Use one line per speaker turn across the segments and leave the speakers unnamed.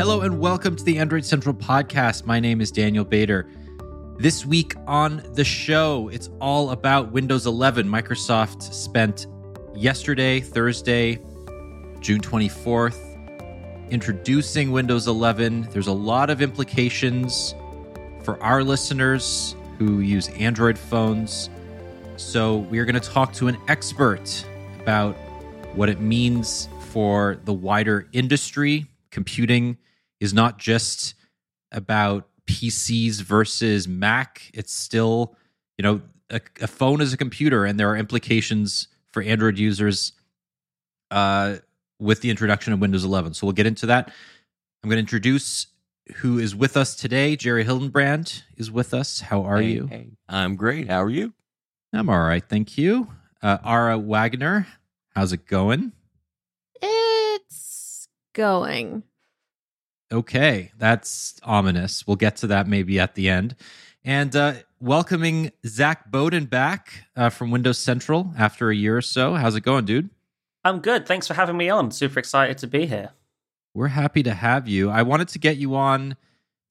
Hello and welcome to the Android Central podcast. My name is Daniel Bader. This week on the show, it's all about Windows 11. Microsoft spent yesterday, Thursday, June 24th, introducing Windows 11. There's a lot of implications for our listeners who use Android phones. So, we are going to talk to an expert about what it means for the wider industry. Computing is not just about PCs versus Mac. It's still, you know, a, a phone is a computer, and there are implications for Android users uh, with the introduction of Windows 11. So we'll get into that. I'm going to introduce who is with us today. Jerry Hildenbrand is with us. How are
Hey,
you?
hey. I'm great. How are you?
I'm all right, thank you. Uh, Ara Wagner, how's it going?
It's going.
Okay, that's ominous. We'll get to that maybe at the end. And uh, welcoming Zac Bowden back uh, from Windows Central after a year or so. How's it going, dude?
I'm good. Thanks for having me on. Super excited to be here.
We're happy to have you. I wanted to get you on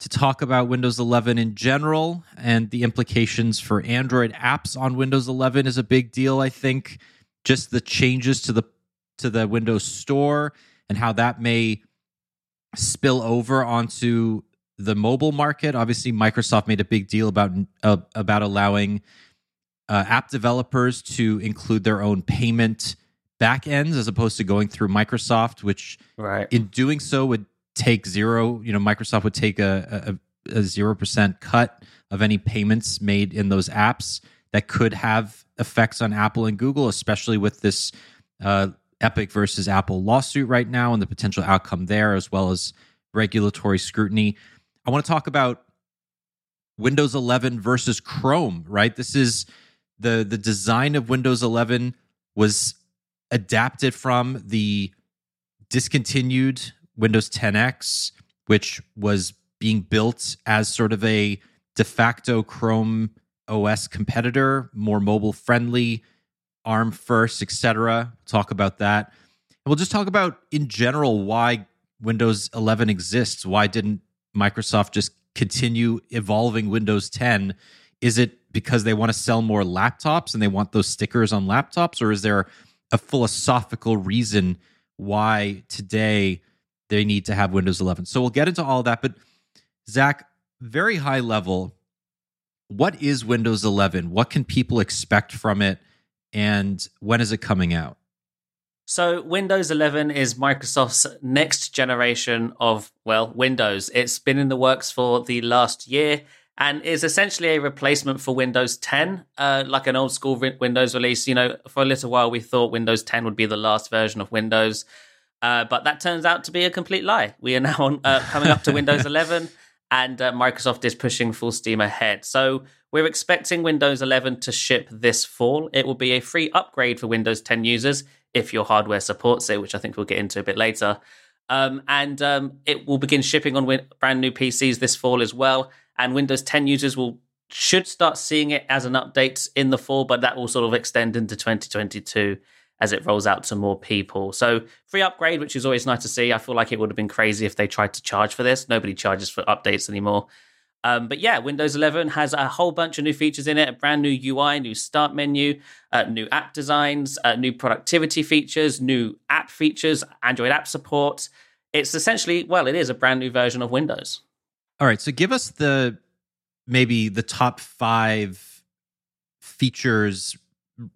to talk about Windows 11 in general and the implications for Android apps on Windows 11 is a big deal. I think just the changes to the to the Windows Store and how that may spill over onto the mobile market. Obviously, Microsoft made a big deal about uh, about allowing uh, app developers to include their own payment backends as opposed to going through Microsoft, which
Right.
in doing so would take zero you know microsoft would take a a zero percent cut of any payments made in those apps that could have effects on apple and google especially with this uh, epic versus apple lawsuit right now and the potential outcome there as well as regulatory scrutiny. I want to talk about windows 11 versus chrome right? This is the the design of windows 11 was adapted from the discontinued Windows 10X, which was being built as sort of a de facto Chrome OS competitor, more mobile friendly, ARM first, etc. Talk about that. And we'll just talk about in general why Windows 11 exists. Why didn't Microsoft just continue evolving Windows 10? Is it because they want to sell more laptops and they want those stickers on laptops, or is there a philosophical reason why today they need to have Windows 11. So we'll get into all that. But Zac, very high level, what is Windows 11? What can people expect from it? And when is it coming out?
So, Windows 11 is Microsoft's next generation of, well, Windows. It's been in the works for the last year and is essentially a replacement for Windows 10, uh, like an old school Windows release. You know, for a little while we thought Windows 10 would be the last version of Windows, uh, but that turns out to be a complete lie. We are now on, uh, coming up to Windows 11, and uh, Microsoft is pushing full steam ahead. So we're expecting Windows 11 to ship this fall. It will be a free upgrade for Windows 10 users if your hardware supports it, which I think we'll get into a bit later. Um, and um, it will begin shipping on win- brand new PCs this fall as well. And Windows 10 users will should start seeing it as an update in the fall, but that will sort of extend into 2022 as it rolls out to more people. So free upgrade, which is always nice to see. I feel like it would have been crazy if they tried to charge for this. Nobody charges for updates anymore. Um, but yeah, Windows 11 has a whole bunch of new features in it, a brand new UI, new start menu, uh, new app designs, uh, new productivity features, new app features, Android app support. It's essentially, well, it is a brand new version of Windows.
All right. So give us the maybe the top five features,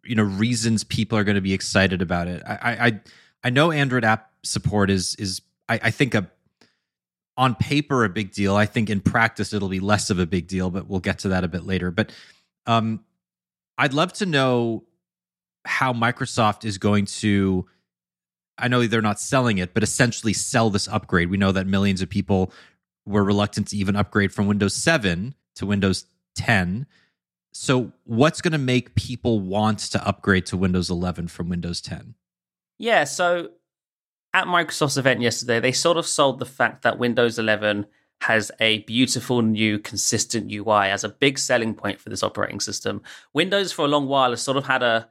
you know, reasons people are going to be excited about it. I I I know Android app support is is I, I think a on paper a big deal. I think in practice it'll be less of a big deal, but we'll get to that a bit later. But um, I'd love to know how Microsoft is going to. I know they're not selling it, but essentially sell this upgrade. We know that millions of people were reluctant to even upgrade from Windows 7 to Windows 10. So, what's going to make people want to upgrade to Windows 11 from Windows 10?
Yeah, so at Microsoft's event yesterday, they sort of sold the fact that Windows 11 has a beautiful new consistent UI as a big selling point for this operating system. Windows for a long while has sort of had a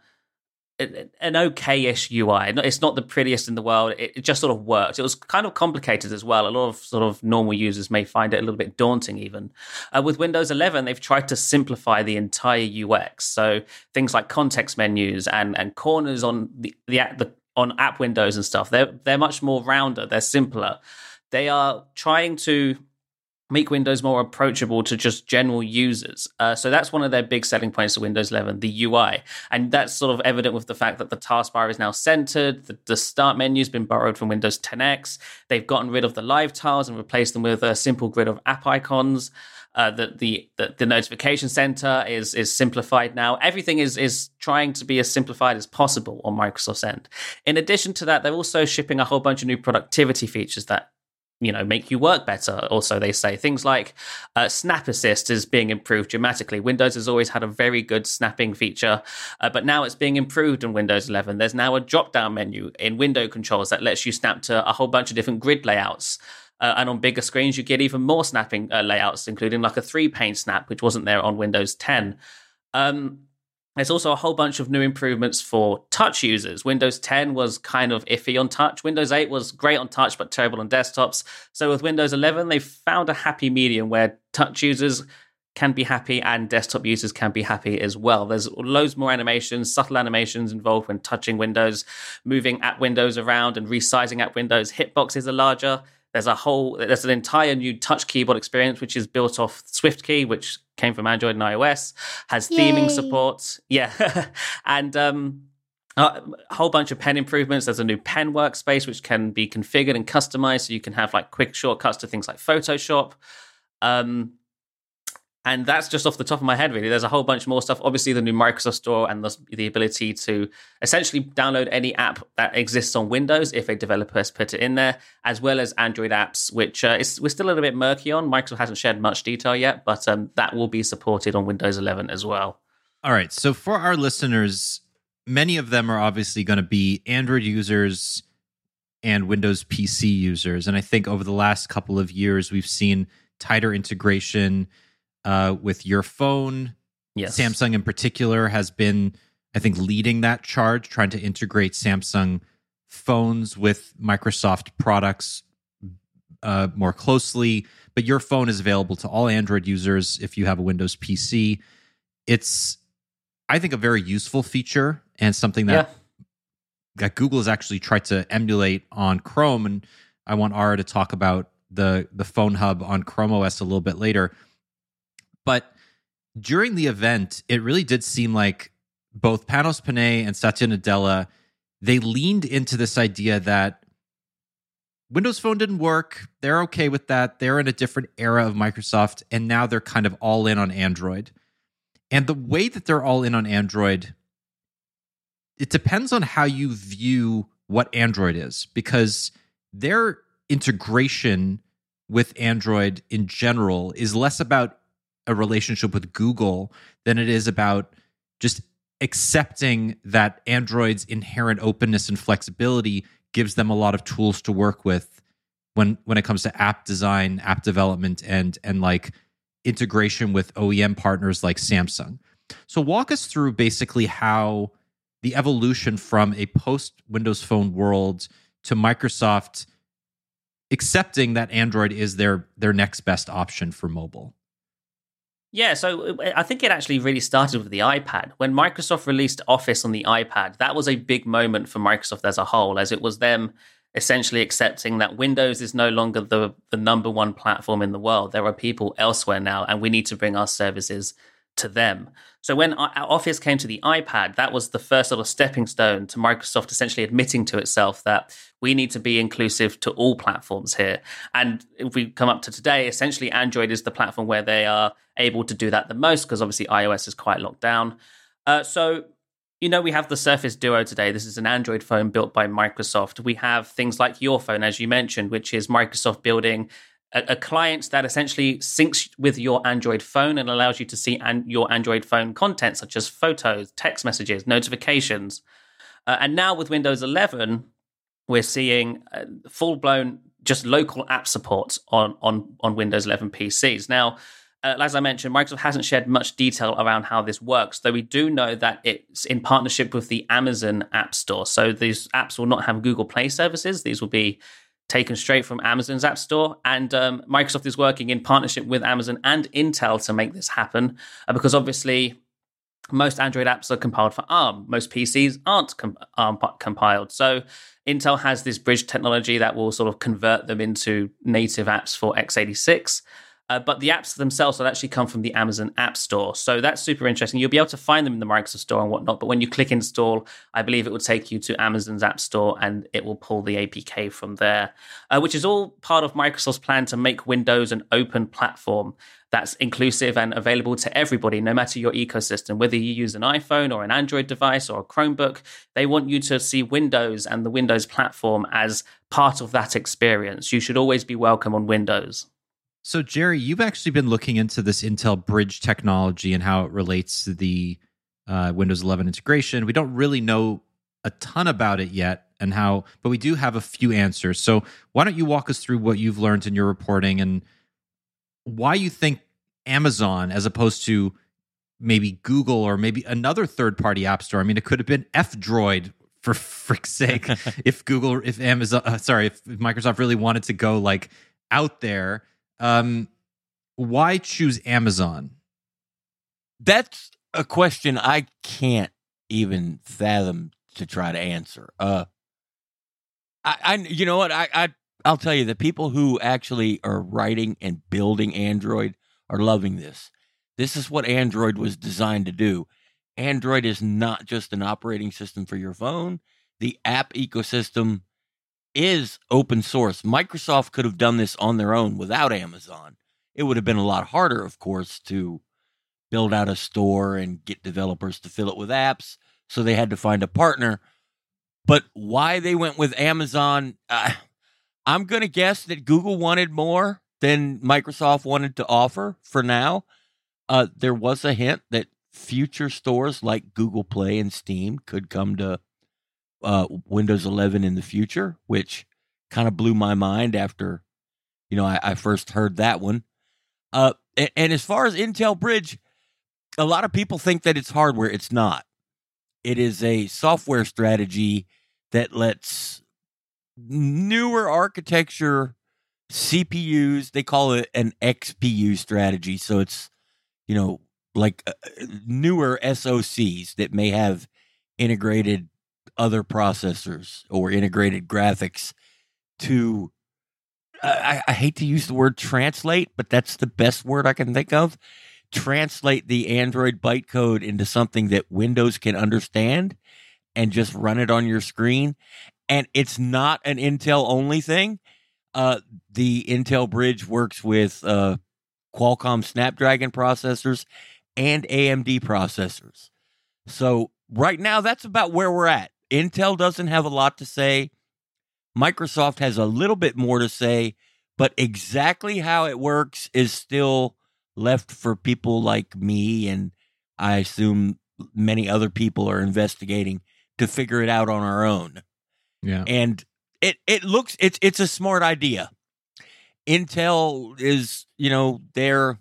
an okay-ish UI. It's not the prettiest in the world. It just sort of works. It was kind of complicated as well. A lot of sort of normal users may find it a little bit daunting. Even uh, with Windows 11, they've tried to simplify the entire UX. So things like context menus and and corners on the the, the on app windows and stuff. They're they're much more rounder. They're simpler. They are trying to make Windows more approachable to just general users. Uh, so that's one of their big selling points of Windows 11, the UI. And that's sort of evident with the fact that the taskbar is now centered, the, the start menu has been borrowed from Windows 10X, they've gotten rid of the live tiles and replaced them with a simple grid of app icons. Uh, that the, the the notification center is is simplified now. Everything is is trying to be as simplified as possible on Microsoft's end. In addition to that, they're also shipping a whole bunch of new productivity features that you know make you work better. Also they say things like uh, snap assist is being improved dramatically. Windows has always had a very good snapping feature uh, but now it's being improved in windows 11 there's now a drop down menu in window controls that lets you snap to a whole bunch of different grid layouts uh, and on bigger screens you get even more snapping uh, layouts including like a three pane snap which wasn't there on windows 10 um, there's also a whole bunch of new improvements for touch users. Windows 10 was kind of iffy on touch. Windows 8 was great on touch, but terrible on desktops. So with Windows 11, they found a happy medium where touch users can be happy and desktop users can be happy as well. There's loads more animations, subtle animations involved when touching windows, moving app windows around and resizing app windows. Hitboxes are larger. There's a whole, there's an entire new touch keyboard experience, which is built off SwiftKey, which came from Android and iOS, has Yay. theming support. Yeah. and, um, a whole bunch of pen improvements. There's a new pen workspace which can be configured and customized, so you can have like quick shortcuts to things like Photoshop. Um, and that's just off the top of my head, really. There's a whole bunch more stuff. Obviously, the new Microsoft Store and the, the ability to essentially download any app that exists on Windows if a developer has put it in there, as well as Android apps, which uh, is, we're still a little bit murky on. Microsoft hasn't shared much detail yet, but um, that will be supported on Windows 11 as well.
All right. So for our listeners, many of them are obviously going to be Android users and Windows PC users. And I think over the last couple of years, we've seen tighter integration uh, with your phone.
Yes.
Samsung in particular has been, I think, leading that charge, trying to integrate Samsung phones with Microsoft products uh, more closely. But your phone is available to all Android users if you have a Windows PC. It's, I think, a very useful feature and something that yeah. that Google has actually tried to emulate on Chrome. And I want Ara to talk about the the phone hub on Chrome OS a little bit later. During the event, it really did seem like both Panos Panay and Satya Nadella, they leaned into this idea that Windows Phone didn't work. They're okay with that. They're in a different era of Microsoft, and now they're kind of all in on Android. And the way that they're all in on Android, it depends on how you view what Android is, because their integration with Android in general is less about a relationship with Google than it is about just accepting that Android's inherent openness and flexibility gives them a lot of tools to work with when when it comes to app design, app development and and like integration with OEM partners like Samsung. So walk us through basically how the evolution from a post Windows Phone world to Microsoft accepting that Android is their their next best option for mobile.
Yeah, so uh, I think it actually really started with the iPad. When Microsoft released Office on the iPad, that was a big moment for Microsoft as a whole, as it was them essentially accepting that Windows is no longer the, the number one platform in the world. There are people elsewhere now, and we need to bring our services to them. So when our Office came to the iPad, that was the first sort of stepping stone to Microsoft essentially admitting to itself that we need to be inclusive to all platforms here. And if we come up to today, essentially Android is the platform where they are able to do that the most because obviously iOS is quite locked down. Uh, so you know, we have the Surface Duo today. This is an Android phone built by Microsoft. We have things like your phone, as you mentioned, which is Microsoft building a, a, client that essentially syncs with your Android phone and allows you to see an, your Android phone content, such as photos, text messages, notifications. Uh, and now with Windows 11, we're seeing uh, full blown just local app support on, on, on Windows 11 PCs. Now, uh, as I mentioned, Microsoft hasn't shared much detail around how this works, though we do know that it's in partnership with the Amazon App Store. So these apps will not have Google Play services. These will be taken straight from Amazon's App Store. And um, Microsoft is working in partnership with Amazon and Intel to make this happen uh, because obviously most Android apps are compiled for ARM. Most PCs aren't com- ARM compiled. So Intel has this bridge technology that will sort of convert them into native apps for x86. Uh, but the apps themselves will actually come from the Amazon App Store. So that's super interesting. You'll be able to find them in the Microsoft Store and whatnot. But when you click install, I believe it will take you to Amazon's App Store and it will pull the APK from there, uh, which is all part of Microsoft's plan to make Windows an open platform that's inclusive and available to everybody, no matter your ecosystem, whether you use an iPhone or an Android device or a Chromebook. They want you to see Windows and the Windows platform as part of that experience. You should always be welcome on Windows.
So, Jerry, you've actually been looking into this Intel Bridge technology and how it relates to the uh, Windows 11 integration. We don't really know a ton about it yet, and how, but we do have a few answers. So, why don't you walk us through what you've learned in your reporting and why you think Amazon, as opposed to maybe Google or maybe another third-party app store? I mean, it could have been F-Droid for frick's sake if Google, if Amazon, uh, sorry, if Microsoft really wanted to go like out there um, why choose Amazon?
That's a question I can't even fathom to try to answer. Uh, I, I you know what I, I I'll tell you the people who actually are writing and building Android are loving this. This is what Android was designed to do. Android is not just an operating system for your phone. The app ecosystem is open source. Microsoft could have done this on their own without Amazon. It would have been a lot harder, of course, to build out a store and get developers to fill it with apps. So they had to find a partner. But why they went with Amazon, uh, I'm going to guess that Google wanted more than Microsoft wanted to offer for now. Uh, there was a hint that future stores like Google Play and Steam could come to uh, Windows 11 in the future, which kind of blew my mind after, you know, I, I first heard that one. Uh, and, and as far as Intel Bridge, a lot of people think that it's hardware. It's not. It is a software strategy that lets newer architecture CPUs, they call it an XPU strategy. So it's, you know, like uh, newer SOCs that may have integrated other processors or integrated graphics to I, I, hate to use the word translate, but that's the best word I can think of. Translate the Android bytecode into something that Windows can understand and just run it on your screen. And it's not an Intel only thing. Uh, the Intel Bridge works with uh, Qualcomm Snapdragon processors and AMD processors. So right now, that's about where we're at. Intel doesn't have a lot to say. Microsoft has a little bit more to say, but exactly how it works is still left for people like me and I assume many other people are investigating to figure it out on our own.
Yeah.
And it it looks it's it's a smart idea. Intel is, you know, their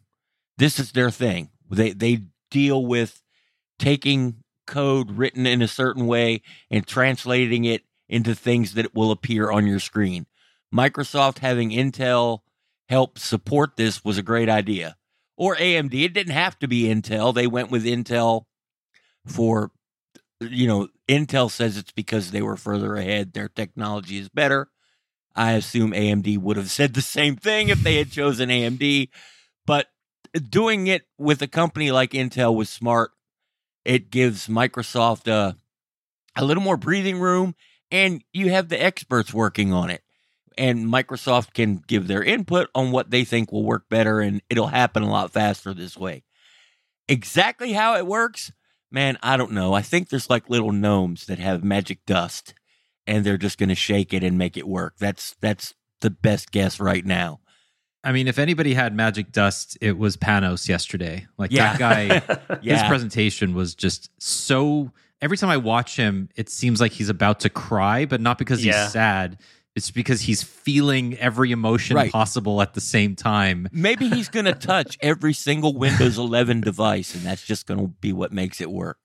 this is their thing. They they deal with taking code written in a certain way and translating it into things that will appear on your screen. Microsoft having Intel help support this was a great idea. Or AMD. It didn't have to be Intel. They went with Intel for, you know, Intel says it's because they were further ahead. Their technology is better. I assume AMD would have said the same thing if they had chosen AMD. But doing it with a company like Intel was smart it gives Microsoft a, uh, a little more breathing room, and you have the experts working on it. And Microsoft can give their input on what they think will work better, and it'll happen a lot faster this way. Exactly how it works, man, I don't know. I think there's like little gnomes that have magic dust, and they're just going to shake it and make it work. That's that's the best guess right now.
I mean, if anybody had magic dust, it was Panos yesterday. Like yeah. that guy, yeah. his presentation was just so. Every time I watch him, it seems like he's about to cry, but not because he's sad. It's because he's feeling every emotion
Right.
possible at the same time.
Maybe he's going to touch every single Windows 11 device, and that's just going to be what makes it work.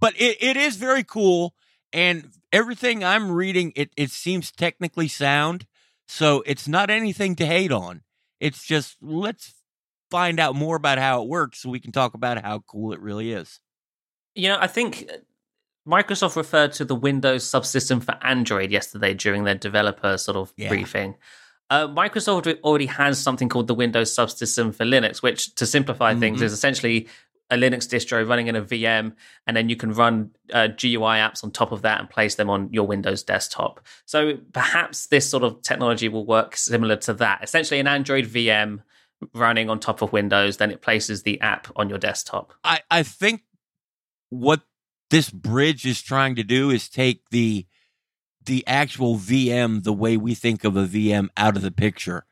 But it, it is very cool, and everything I'm reading, it, it seems technically sound. So it's not anything to hate on. It's just let's find out more about how it works so we can talk about how cool it really is.
You know, I think Microsoft referred to the Windows subsystem for Android yesterday during their developer sort of
Yeah.
briefing. Uh, Microsoft already has something called the Windows subsystem for Linux, which, to simplify things,
Mhm.
is essentially a Linux distro running in a VM, and then you can run uh, GUI apps on top of that and place them on your Windows desktop. So perhaps this sort of technology will work similar to that. Essentially, an Android VM running on top of Windows, then it places the app on your desktop.
I, I think what this bridge is trying to do is take the the actual VM the way we think of a VM out of the picture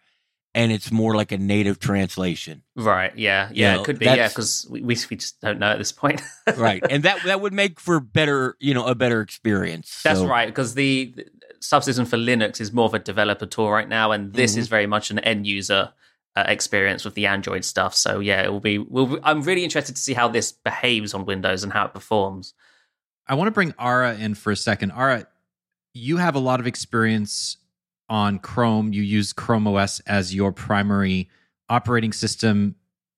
and it's more like a native translation.
Right. Yeah.
You
Yeah.
know,
it could be. Yeah. Because we, we we just don't know at this point.
Right. and that that would make for better, you know, a better experience.
That's
So-
right. Because the, the subsystem for Linux is more of a developer tool right now, and this
Mhm.
is very much an end user uh, experience with the Android stuff. So yeah, it will be. We'll, be- I'm really interested to see how this behaves on Windows and how it performs.
I want to bring Ara in for a second. Ara, you have a lot of experience on Chrome. You use Chrome OS as your primary operating system.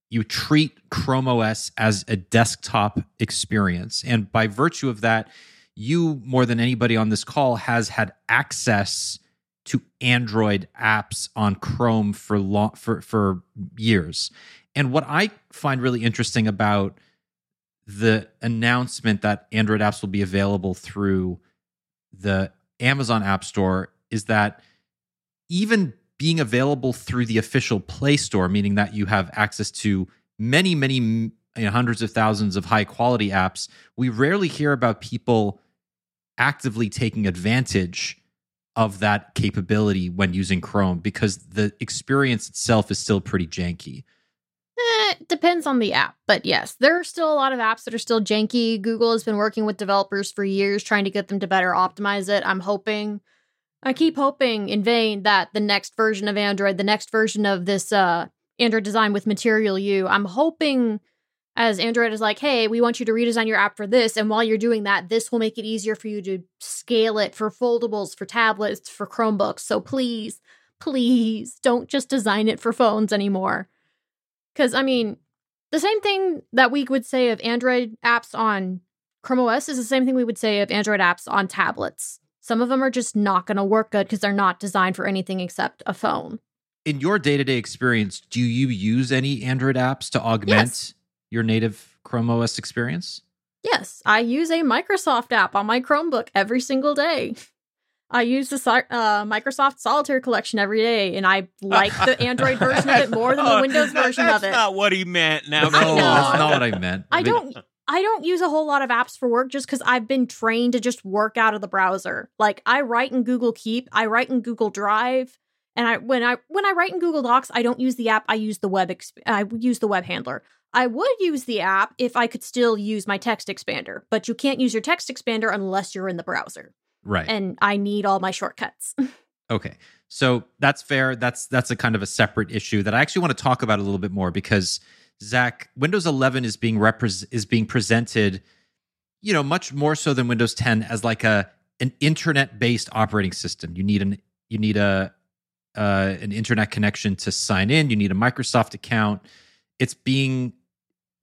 You treat Chrome OS as a desktop experience. And by virtue of that, you, more than anybody on this call, has had access to Android apps on Chrome for long, for, for years. And what I find really interesting about the announcement that Android apps will be available through the Amazon App Store is that even being available through the official Play Store, meaning that you have access to many, many you know, hundreds of thousands of high quality apps, we rarely hear about people actively taking advantage of that capability when using Chrome because the experience itself is still pretty janky.
Eh, it depends on the app, but yes, there are still a lot of apps that are still janky. Google has been working with developers for years trying to get them to better optimize it. I'm hoping, I keep hoping in vain that the next version of Android, the next version of this uh, Android design with Material You, I'm hoping as Android is like, hey, we want you to redesign your app for this. And while you're doing that, this will make it easier for you to scale it for foldables, for tablets, for Chromebooks. So please, please don't just design it for phones anymore. Because, I mean, the same thing that we would say of Android apps on Chrome OS is the same thing we would say of Android apps on tablets. Some of them are just not going to work good because they're not designed for anything except a phone.
in your day-to-day experience do you use any android apps to augment
Yes.
your native chrome os experience
Yes, I use a Microsoft app on my Chromebook every single day. I use the uh, Microsoft Solitaire collection every day, and I like the Android version of it more than the Windows version
that's
of it.
That's not what he meant. Now,
no
I
come
know.
that's not what i meant
I
mean,
don't I don't use a whole lot of apps for work just because I've been trained to just work out of the browser. Like I write in Google Keep, I write in Google Drive, and I when I when I write in Google Docs, I don't use the app. I use the web exp- I use the web handler. I would use the app if I could still use my text expander, but you can't use your text expander unless you're in the browser,
right
and I need all my shortcuts.
Okay. So that's fair. That's that's a kind of a separate issue that I actually want to talk about a little bit more because Zac, Windows 11 is being repres is being presented, you know, much more so than Windows 10 as like a an internet based operating system. You need an you need a uh, an internet connection to sign in. You need a Microsoft account. It's being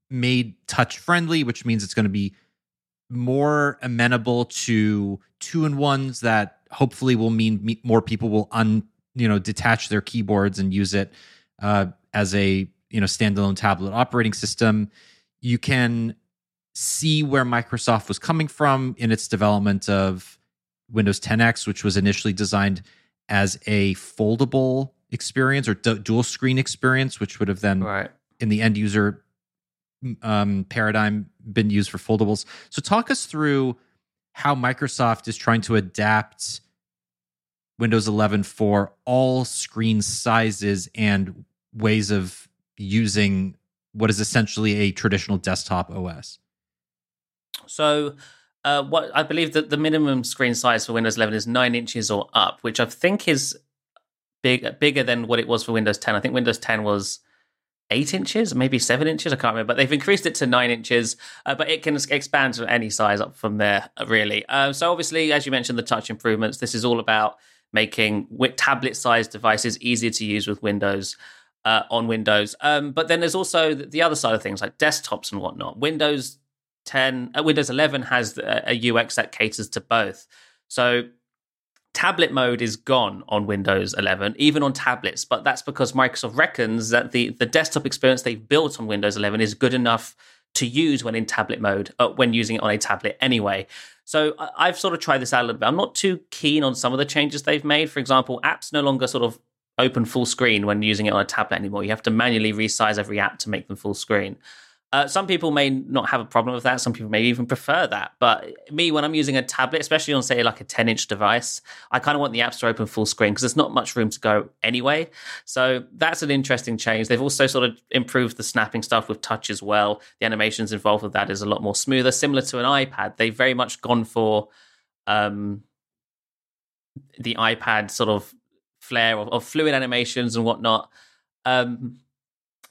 made touch friendly, which means it's going to be more amenable to two in ones that hopefully will mean more people will un you know detach their keyboards and use it uh, as a you know standalone tablet operating system. You can see where Microsoft was coming from in its development of Windows 10X, which was initially designed as a foldable experience or du- dual screen experience, which would have then
Right.
in the end user um, paradigm been used for foldables. So, talk us through how Microsoft is trying to adapt Windows 11 for all screen sizes and ways of using what is essentially a traditional desktop OS.
So Uh, what I believe that the minimum screen size for Windows 11 is nine inches or up, which I think is big bigger than what it was for Windows 10. I think Windows 10 was eight inches, maybe seven inches. I can't remember, but they've increased it to nine inches. Uh, but it can expand to any size up from there, uh, really. Uh, so obviously, as you mentioned, the touch improvements. This is all about making tablet-sized devices easier to use with Windows. Uh, on Windows, um, but then there's also the other side of things like desktops and whatnot. Windows 10, uh, Windows 11 has a, a UX that caters to both. So tablet mode is gone on Windows 11, even on tablets. But that's because Microsoft reckons that the, the desktop experience they've built on Windows 11 is good enough to use when in tablet mode, uh, when using it on a tablet anyway. So I've sort of tried this out a little bit. I'm not too keen on some of the changes they've made. For example, apps no longer sort of open full screen when using it on a tablet anymore. You have to manually resize every app to make them full screen. Uh, some people may not have a problem with that. Some people may even prefer that. But me, when I'm using a tablet, especially on say like a 10 inch device, I kind of want the apps to open full screen because there's not much room to go anyway. So that's an interesting change. They've also sort of improved the snapping stuff with touch as well. The animations involved with that is a lot more smoother, similar to an iPad. They've very much gone for um, the iPad sort of flair of, of fluid animations and whatnot. Um,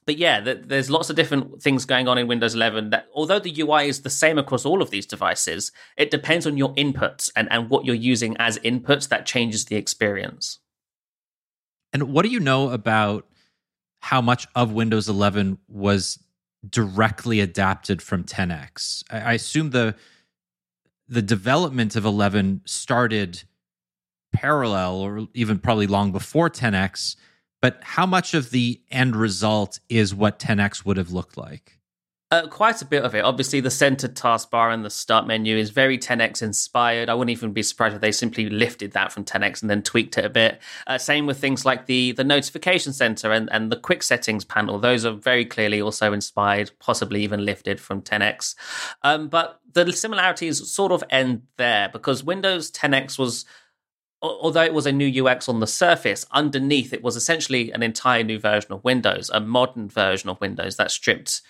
but yeah, there's lots of different things going on in Windows 11 that although the UI is the same across all of these devices, it depends on your inputs and, and what you're using as inputs that changes the experience.
And what do you know about how much of Windows 11 was directly adapted from 10X? I, I assume the the development of 11 started parallel or even probably long before 10X but how much of the end result is what 10x would have looked like?
Uh, quite a bit of it. Obviously, the centered taskbar and the start menu is very 10x inspired. I wouldn't even be surprised if they simply lifted that from 10x and then tweaked it a bit. Uh, same with things like the the notification center and, and the quick settings panel. Those are very clearly also inspired, possibly even lifted from 10x. Um, but the similarities sort of end there because Windows 10x was although it was a new UX on the surface, underneath it was essentially an entire new version of Windows, a modern version of Windows that stripped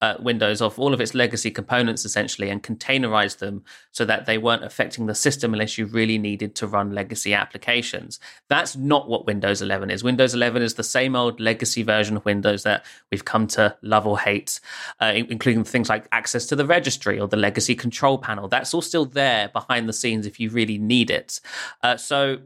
uh, Windows of all of its legacy components essentially and containerized them so that they weren't affecting the system unless you really needed to run legacy applications. That's not what Windows 11 is. Windows 11 is the same old legacy version of Windows that we've come to love or hate, uh, including things like access to the registry or the legacy control panel. That's all still there behind the scenes if you really need it. Uh, so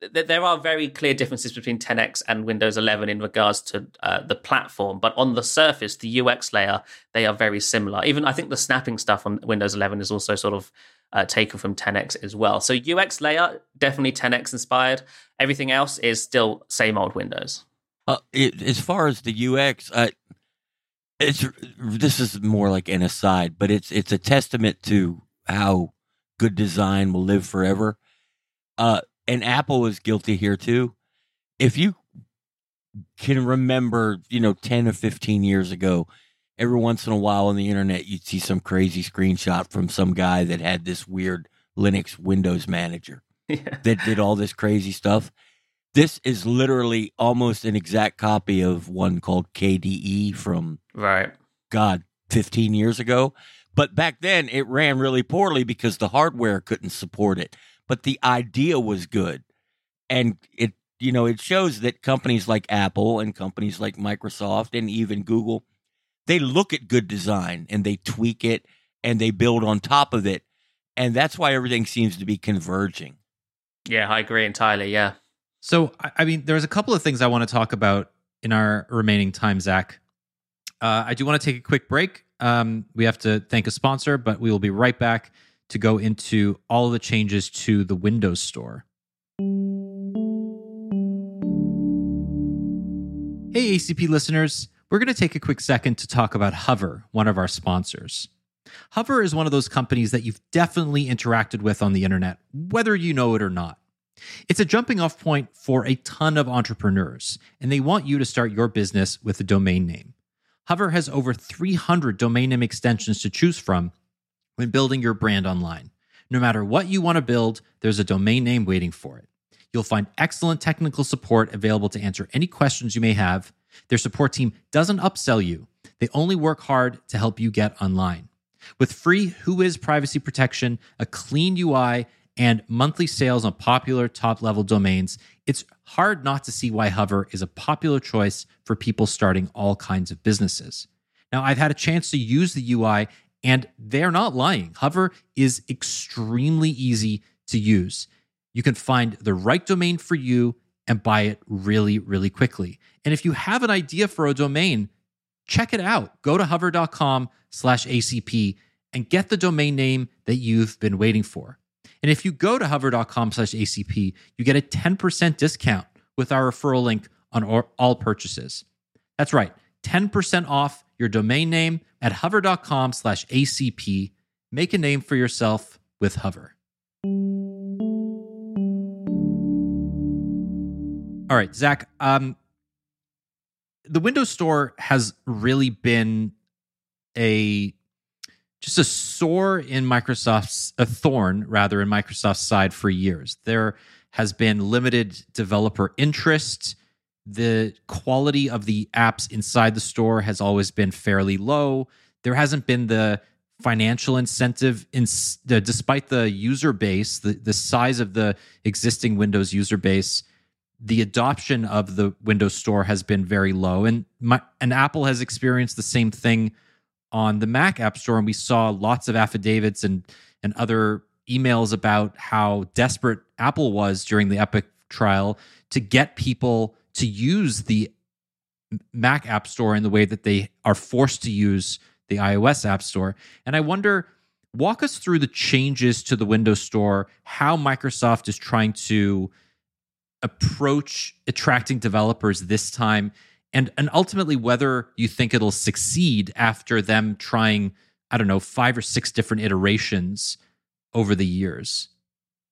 there are very clear differences between 10x and Windows 11 in regards to uh, the platform, but on the surface, the UX layer, they are very similar. Even I think the snapping stuff on Windows 11 is also sort of uh, taken from 10x as well. So UX layer definitely 10x inspired. Everything else is still same old Windows.
Uh, it, as far as the UX, it's this is more like an aside, but it's it's a testament to how good design will live forever. Uh, and Apple is guilty here too. If you can remember, you know, 10 or 15 years ago, every once in a while on the internet, you'd see some crazy screenshot from some guy that had this weird Linux Windows manager yeah. that did all this crazy stuff. This is literally almost an exact copy of one called KDE from,
right?
God, 15 years ago. But back then, it ran really poorly because the hardware couldn't support it but the idea was good. And it, you know, it shows that companies like Apple and companies like Microsoft and even Google, they look at good design and they tweak it and they build on top of it. And that's why everything seems to be converging.
Yeah, I agree entirely. Yeah.
So, I mean, there's a couple of things I want to talk about in our remaining time, Zac. Uh, I do want to take a quick break. Um, we have to thank a sponsor, but we will be right back to go into all the changes to the Windows Store. Hey, ACP listeners, we're going to take a quick second to talk about Hover, one of our sponsors. Hover is one of those companies that you've definitely interacted with on the internet, whether you know it or not. It's a jumping off point for a ton of entrepreneurs, and they want you to start your business with a domain name. Hover has over 300 domain name extensions to choose from, when building your brand online. No matter what you want to build, there's a domain name waiting for it. You'll find excellent technical support available to answer any questions you may have. Their support team doesn't upsell you, they only work hard to help you get online. With free Whois privacy protection, a clean UI, and monthly sales on popular top level domains, it's hard not to see why Hover is a popular choice for people starting all kinds of businesses. Now, I've had a chance to use the UI, and they're not lying. Hover is extremely easy to use. You can find the right domain for you and buy it really, really quickly. And if you have an idea for a domain, check it out. Go to hover.com slash ACP and get the domain name that you've been waiting for. And if you go to hover.com slash ACP, you get a 10% discount with our referral link on all purchases. That's right, 10% off your domain name at hover.com slash ACP. Make a name for yourself with Hover. All right, Zac. Um, the Windows Store has really been a just a sore in Microsoft's a thorn rather in Microsoft's side for years. There has been limited developer interest. The quality of the apps inside the store has always been fairly low. There hasn't been the financial incentive in the, despite the user base, the, the size of the existing Windows user base the adoption of the Windows Store has been very low, and my, and Apple has experienced the same thing on the Mac App Store, and we saw lots of affidavits and and other emails about how desperate Apple was during the Epic trial to get people to use the Mac App Store in the way that they are forced to use the iOS App Store. And I wonder, walk us through the changes to the Windows Store, how Microsoft is trying to approach attracting developers this time and and ultimately whether you think it'll succeed after them trying i don't know five or six different iterations over the years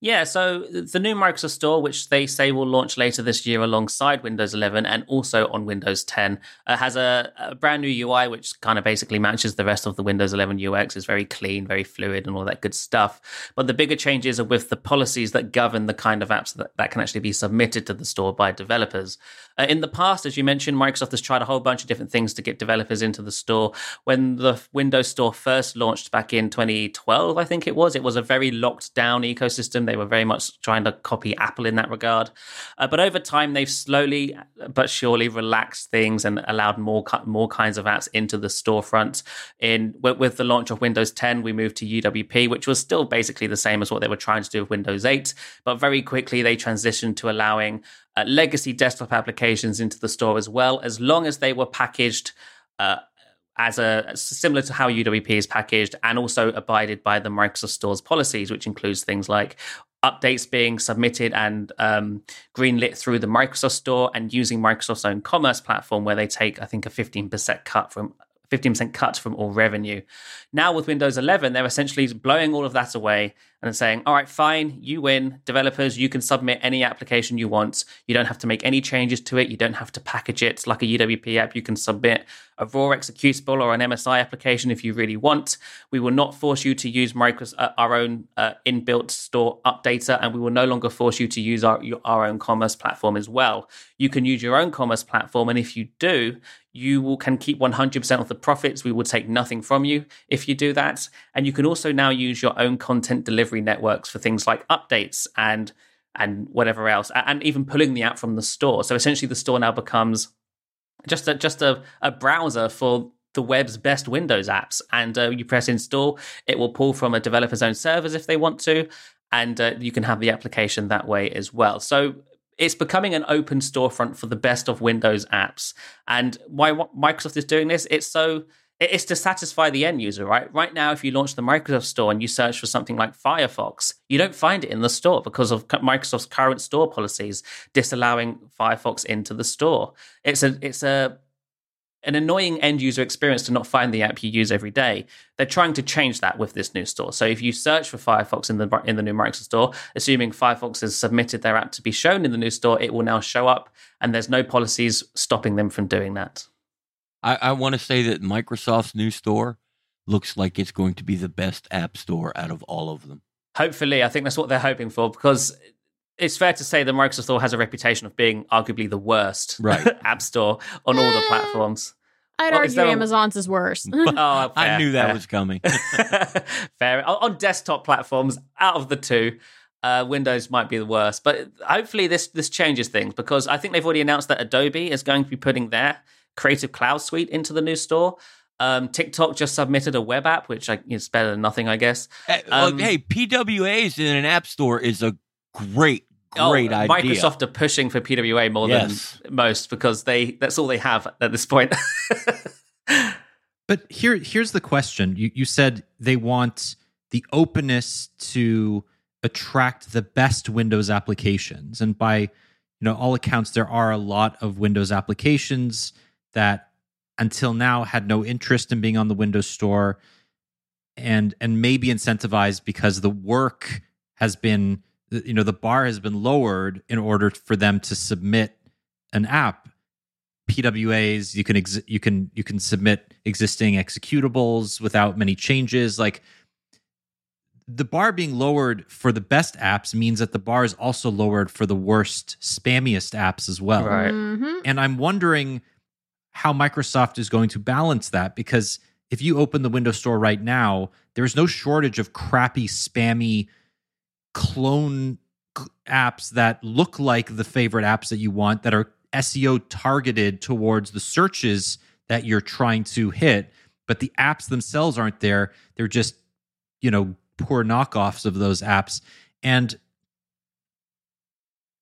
yeah, so the new Microsoft Store, which they say will launch later this year alongside Windows 11 and also on Windows 10, uh, has a, a, brand new UI which kind of basically matches the rest of the Windows 11 UX. It's very clean, very fluid, and all that good stuff. But the bigger changes are with the policies that govern the kind of apps that, that can actually be submitted to the store by developers. Uh, in the past, as you mentioned, Microsoft has tried a whole bunch of different things to get developers into the store. When the Windows Store first launched back in 2012, I think it was, it was a very locked down ecosystem. They were very much trying to copy Apple in that regard. Uh, but over time, they've slowly but surely relaxed things and allowed more more kinds of apps into the storefront. In with the launch of Windows 10, we moved to UWP, which was still basically the same as what they were trying to do with Windows 8, but very quickly they transitioned to allowing uh, legacy desktop applications into the store as well, as long as they were packaged uh, as a similar to how UWP is packaged and also abided by the Microsoft Store's policies, which includes things like updates being submitted and um, greenlit through the Microsoft Store and using Microsoft's own commerce platform, where they take, I think, a 15% cut from 15% cut from all revenue. Now with Windows 11, they're essentially blowing all of that away and saying, all right, fine, you win. Developers, you can submit any application you want. You don't have to make any changes to it. You don't have to package it like a UWP app. You can submit a raw executable or an MSI application if you really want. We will not force you to use Microsoft, uh, our own uh, inbuilt store updater, and we will no longer force you to use our, our own commerce platform as well. You can use your own commerce platform, and if you do, you will, can keep 100% of the profits. We will take nothing from you if you do that. And you can also now use your own content delivery networks for things like updates and and whatever else, and even pulling the app from the store. So essentially, the store now becomes just a, just a, a browser for the web's best Windows apps. And uh, you press install, it will pull from a developer's own servers if they want to, and uh, you can have the application that way as well. So it's becoming an open storefront for the best of Windows apps. And why Microsoft is doing this, it's so it's to satisfy the end user, right? Right now, if you launch the Microsoft Store and you search for something like Firefox, you don't find it in the store because of Microsoft's current store policies disallowing Firefox into the store. It's a it's a an annoying end user experience to not find the app you use every day. They're trying to change that with this new store. So if you search for Firefox in the in the new Microsoft Store, assuming Firefox has submitted their app to be shown in the new store, it will now show up, and there's no policies stopping them from doing that.
I, I want to say that Microsoft's new store looks like it's going to be the best app store out of all of them.
Hopefully, I think that's what they're hoping for because it's fair to say that Microsoft Store has a reputation of being arguably the worst
right.
app store on all the platforms.
I'd
Well,
argue
there a-
Amazon's is worse.
Oh,
I knew that
fair.
was coming.
Fair. On on desktop platforms, out of the two, uh, Windows might be the worst. But hopefully, this this changes things because I think they've already announced that Adobe is going to be putting their Creative Cloud suite into the new store. Um, TikTok just submitted a web app, which I, is better than nothing, I guess. Um,
hey, PWAs in an app store is a great,
Oh,
great idea.
Microsoft are pushing for PWA more
Yes.
than most because they that's all they have at this point.
But here, here's the question: you you said they want the openness to attract the best Windows applications, and by you know all accounts, there are a lot of Windows applications that until now had no interest in being on the Windows Store, and and maybe incentivized because the work has been you know the bar has been lowered in order for them to submit an app PWAs. You can ex- you can you can submit existing executables without many changes. Like the bar being lowered for the best apps means that the bar is also lowered for the worst, spammiest apps as well.
Right.
Mhm.
And I'm wondering how Microsoft is going to balance that because if you open the Windows Store right now, there's no shortage of crappy, spammy clone apps that look like the favorite apps that you want that are SEO targeted towards the searches that you're trying to hit, but the apps themselves aren't there. They're just, you know, poor knockoffs of those apps. And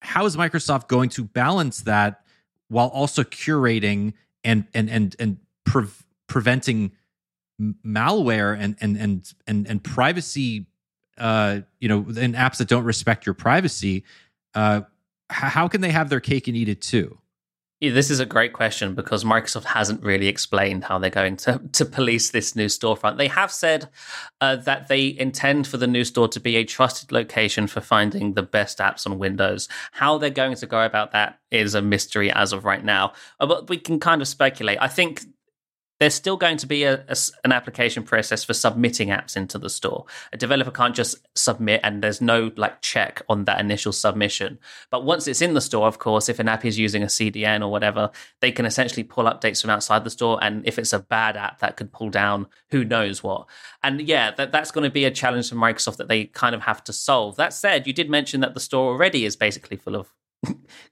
how is Microsoft going to balance that while also curating and and and and pre- preventing malware and and and and and privacy uh you know in apps that don't respect your privacy uh how can they have their cake and eat it too
This is a great question because Microsoft hasn't really explained how they're going to, to police this new storefront. They have said uh, that they intend for the new store to be a trusted location for finding the best apps on Windows. How they're going to go about that is a mystery as of right now, Uh, but we can kind of speculate. I think there's still going to be a, a an application process for submitting apps into the store. A developer can't just submit and there's no like check on that initial submission. But once it's in the store, of course, if an app is using a CDN or whatever, they can essentially pull updates from outside the store. And if it's a bad app, that could pull down who knows what. And yeah, that, that's going to be a challenge for Microsoft that they kind of have to solve. That said, you did mention that the store already is basically full of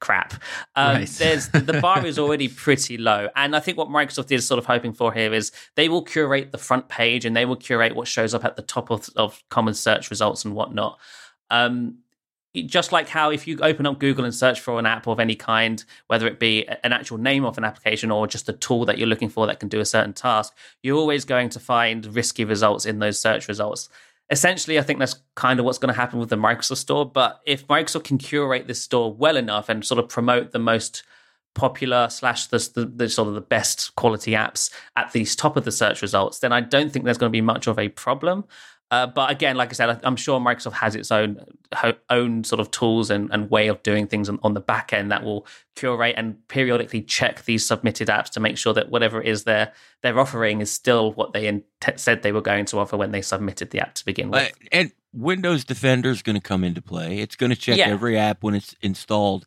crap. Um,
Right.
There's the bar is already pretty low, and I think what Microsoft is sort of hoping for here is they will curate the front page and they will curate what shows up at the top of, of common search results and whatnot. Um, just like how if you open up Google and search for an app of any kind, whether it be an actual name of an application or just a tool that you're looking for that can do a certain task, you're always going to find risky results in those search results. Essentially, I think that's kind of what's going to happen with the Microsoft Store. But if Microsoft can curate this store well enough and sort of promote the most popular slash the, the, the sort of the best quality apps at the top of the search results, then I don't think there's going to be much of a problem. Uh, but again, like I said, I'm sure Microsoft has its own own sort of tools and, and way of doing things on, on the back end that will curate and periodically check these submitted apps to make sure that whatever it is they're they're offering is still what they in- said they were going to offer when they submitted the app to begin with.
Uh, and Windows Defender is going to come into play. It's going to check
Yeah.
every app when it's installed.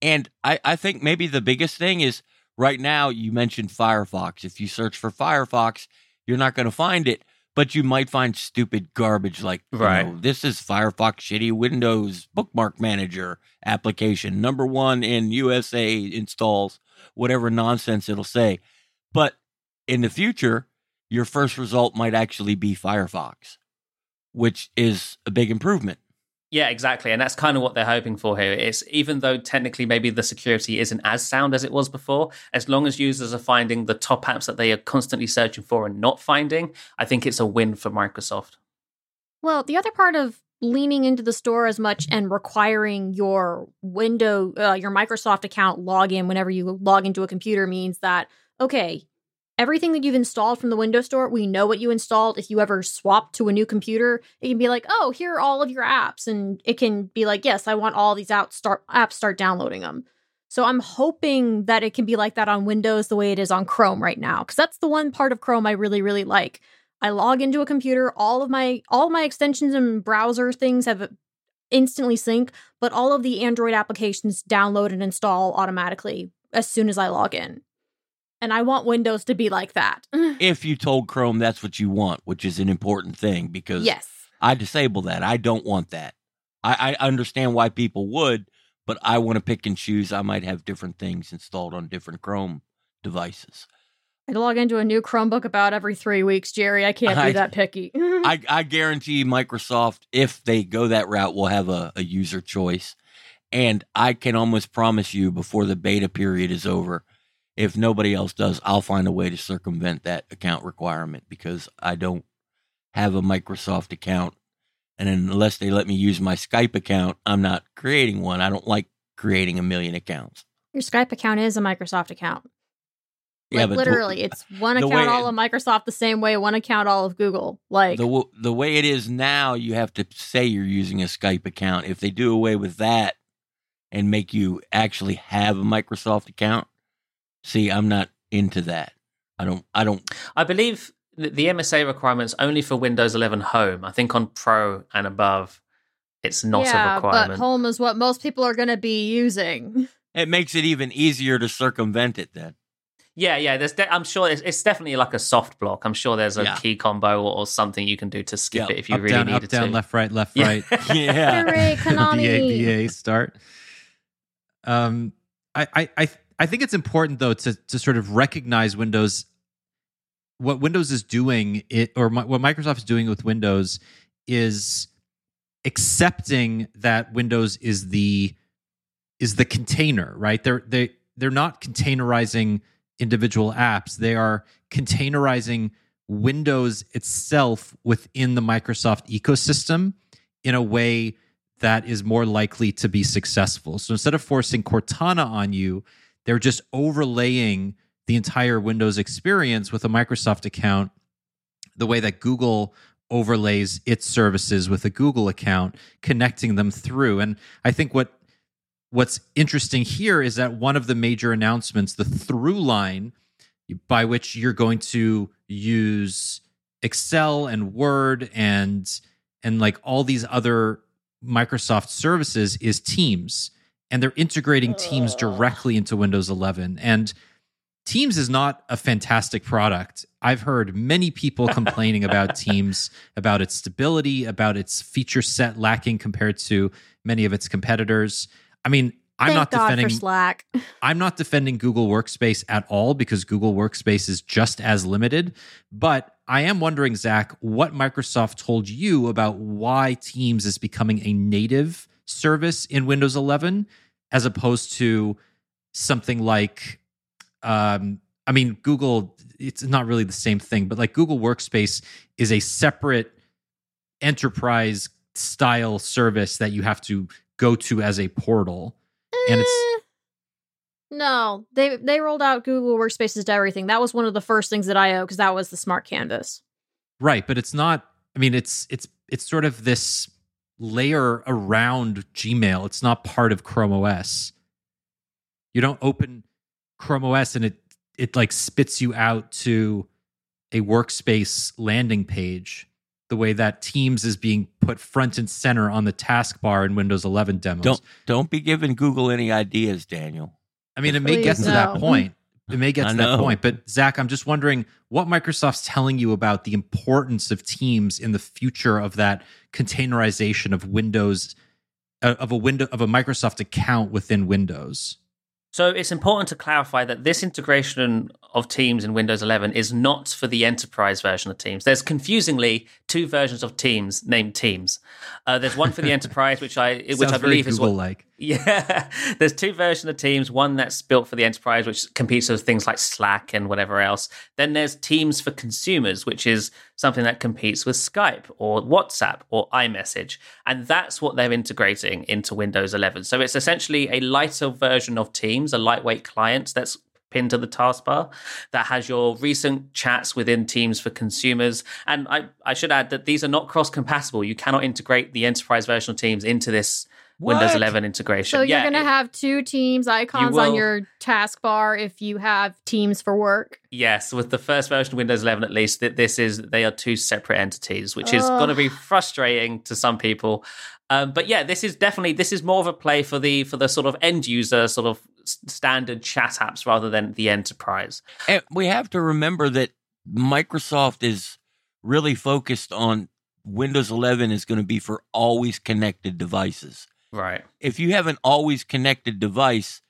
And I, I think maybe the biggest thing is right now, you mentioned Firefox. If you search for Firefox, you're not going to find it, but you might find stupid garbage like,
Right.
know, this is Firefox Shitty Windows Bookmark Manager application, number one in USA installs, whatever nonsense it'll say. But in the future, your first result might actually be Firefox, which is a big improvement.
Yeah, exactly. And that's kind of what they're hoping for here. It's even though technically maybe the security isn't as sound as it was before, as long as users are finding the top apps that they are constantly searching for and not finding, I think it's a win for Microsoft.
Well, the other part of leaning into the store as much and requiring your window, uh, your Microsoft account login whenever you log into a computer means that, okay, everything that you've installed from the Windows Store, we know what you installed. If you ever swap to a new computer, it can be like, oh, here are all of your apps. And it can be like, yes, I want all these out start apps, start downloading them. So I'm hoping that it can be like that on Windows the way it is on Chrome right now. Because that's the one part of Chrome I really, really like. I log into a computer, all of my all of my extensions and browser things have instantly sync, but all of the Android applications download and install automatically as soon as I log in. And I want Windows to be like that.
if you told Chrome that's what you want, which is an important thing because
yes.
I disable that. I don't want that. I, I understand why people would, but I want to pick and choose. I might have different things installed on different Chrome devices.
I log into a new Chromebook about every three weeks, Jerry. I can't be
I-
that picky.
I, I guarantee Microsoft, if they go that route, will have a, a user choice. And I can almost promise you before the beta period is over, if nobody else does, I'll find a way to circumvent that account requirement because I don't have a Microsoft account. And unless they let me use my Skype account, I'm not creating one. I don't like creating a million accounts.
Your Skype account is a Microsoft account.
Yeah,
Like
but the-
literally, it's one account all of Microsoft the same way, one account all of Google. Like
the the way it is now, you have to say you're using a Skype account. If they do away with that and make you actually have a Microsoft account, see, I'm not into that. I don't. I don't.
I believe the MSA requirements only for Windows 11 Home. I think on Pro and above, it's not
yeah,
a requirement.
but home is what most people are going to be using.
It makes it even easier to circumvent it. Then
yeah, yeah. There's. De- I'm sure it's, it's definitely like a soft block. I'm sure there's a
Yeah.
key combo or, or something you can do to skip
Yeah.
it if you
up
really
down,
needed
up down,
to.
left, right, left,
Yeah.
right.
yeah,
Hooray, Konami!
the ABA start. Um, I, I, I, I think it's important though to to sort of recognize Windows. What Windows is doing, it or mi- what Microsoft is doing with Windows is accepting that Windows is the is the container, right? They're they they're not containerizing individual apps. They are containerizing Windows itself within the Microsoft ecosystem in a way that is more likely to be successful. So instead of forcing Cortana on you, they're just overlaying the entire Windows experience with a Microsoft account the way that Google overlays its services with a Google account, connecting them through. And I think what what's interesting here is that one of the major announcements, the through line by which you're going to use Excel and Word and and like all these other Microsoft services is Teams. And they're integrating Teams directly into Windows 11. And Teams is not a fantastic product. I've heard many people complaining about Teams, about its stability, about its feature set lacking compared to many of its competitors. I mean, I'm
Thank
not
God
defending
Slack.
I'm not defending Google Workspace at all because Google Workspace is just as limited. But I am wondering, Zac, what Microsoft told you about why Teams is becoming a native service in Windows 11 as opposed to something like, um, I mean, Google, it's not really the same thing, but like Google Workspace is a separate enterprise style service that you have to go to as a portal. And it's
Eh, no, they they rolled out Google Workspaces to everything. That was one of the first things that I I/O because that was the smart canvas.
Right, but it's not. I mean, it's it's it's sort of this layer around Gmail. It's not part of Chrome OS. You don't open Chrome OS and it it like spits you out to a workspace landing page. The way that Teams is being put front and center on the taskbar in Windows 11 demos.
don't don't be giving Google any ideas, Daniel.
I mean, it may get
Please
to that point. It may get to that point. But Zac, I'm just wondering what Microsoft's telling you about the importance of Teams in the future of that containerization of Windows, uh, of a window of a Microsoft account within Windows.
So it's important to clarify that this integration of Teams in Windows 11 is not for the enterprise version of Teams. There's confusingly two versions of Teams named Teams. Uh, there's one for the enterprise, which I which I believe is what
Google-like.
Yeah, there's two versions of Teams. One that's built for the enterprise, which competes with things like Slack and whatever else. Then there's Teams for consumers, which is something that competes with Skype or WhatsApp or iMessage, and that's what they're integrating into Windows 11. So it's essentially a lighter version of Teams, a lightweight client that's pinned to the taskbar that has your recent chats within Teams for consumers. And I, I should add that these are not cross compatible. You cannot integrate the enterprise version of Teams into this Windows 11 integration.
So you're
Yeah,
going to have two Teams icons on
will.
your taskbar if you have Teams for work.
Yes, with the first version of Windows 11 at least, that this is they are two separate entities, which is going to be frustrating to some people. Um, but yeah, this is definitely this is more of a play for the for the sort of end user sort of standard chat apps rather than the enterprise.
And we have to remember that Microsoft is really focused on Windows 11 is going to be for always connected devices.
Right.
If you have an always connected device,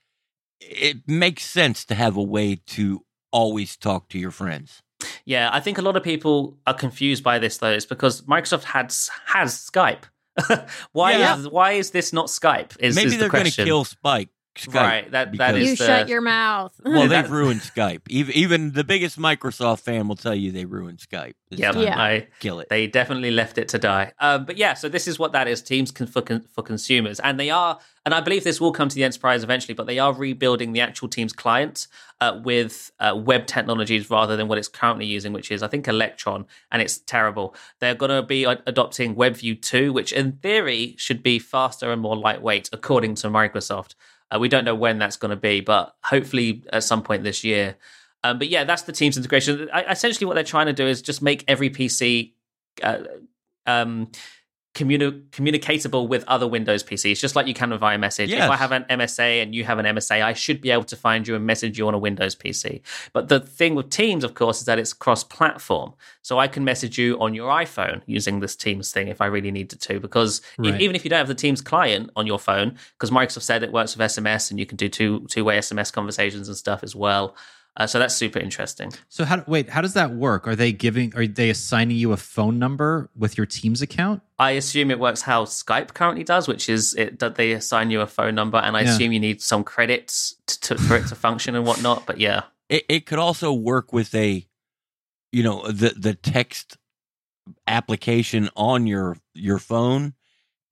it makes sense to have a way to always talk to your friends.
Yeah, I think a lot of people are confused by this though. It's because Microsoft has has Skype. why
Yeah.
is why is this not Skype? Is,
Maybe
is
they're going to kill Spike. Skype.
Right. That that
because-
is
you
the,
shut your mouth.
Well, they've ruined Skype. Even even the biggest Microsoft fan will tell you they ruined Skype. It's
Yeah,
time
Yeah.
to
I,
kill it.
They definitely left it to die. Um, but yeah, so this is what that is: teams can for con- for consumers, and they are, and I believe this will come to the enterprise eventually. But they are rebuilding the actual Teams client uh, with uh, web technologies rather than what it's currently using, which is I think Electron, and it's terrible. They're going to be ad- adopting WebView two, which in theory should be faster and more lightweight, according to Microsoft. Uh, we don't know when that's going to be, but hopefully at some point this year. Um, but yeah, that's the Teams integration. I, essentially, what they're trying to do is just make every PC uh, um, communi- communicatable with other Windows PCs, just like you can with iMessage. If I have an MSA and you have an MSA, I should be able to find you and message you on a Windows PC. But the thing with Teams, of course, is that it's cross-platform, so I can message you on your iPhone using this Teams thing if I really needed to. Because
Right.
even if you don't have the Teams client on your phone, because Microsoft said it works with SMS and you can do two two-way SMS conversations and stuff as well. Uh, so that's super interesting.
So how wait, how does that work? Are they giving are they assigning you a phone number with your Teams account?
I assume it works how Skype currently does, which is it that they assign you a phone number, and I
Yeah.
assume you need some credits to, to, for it to function and whatnot. But yeah,
it, it could also work with a you know the the text application on your your phone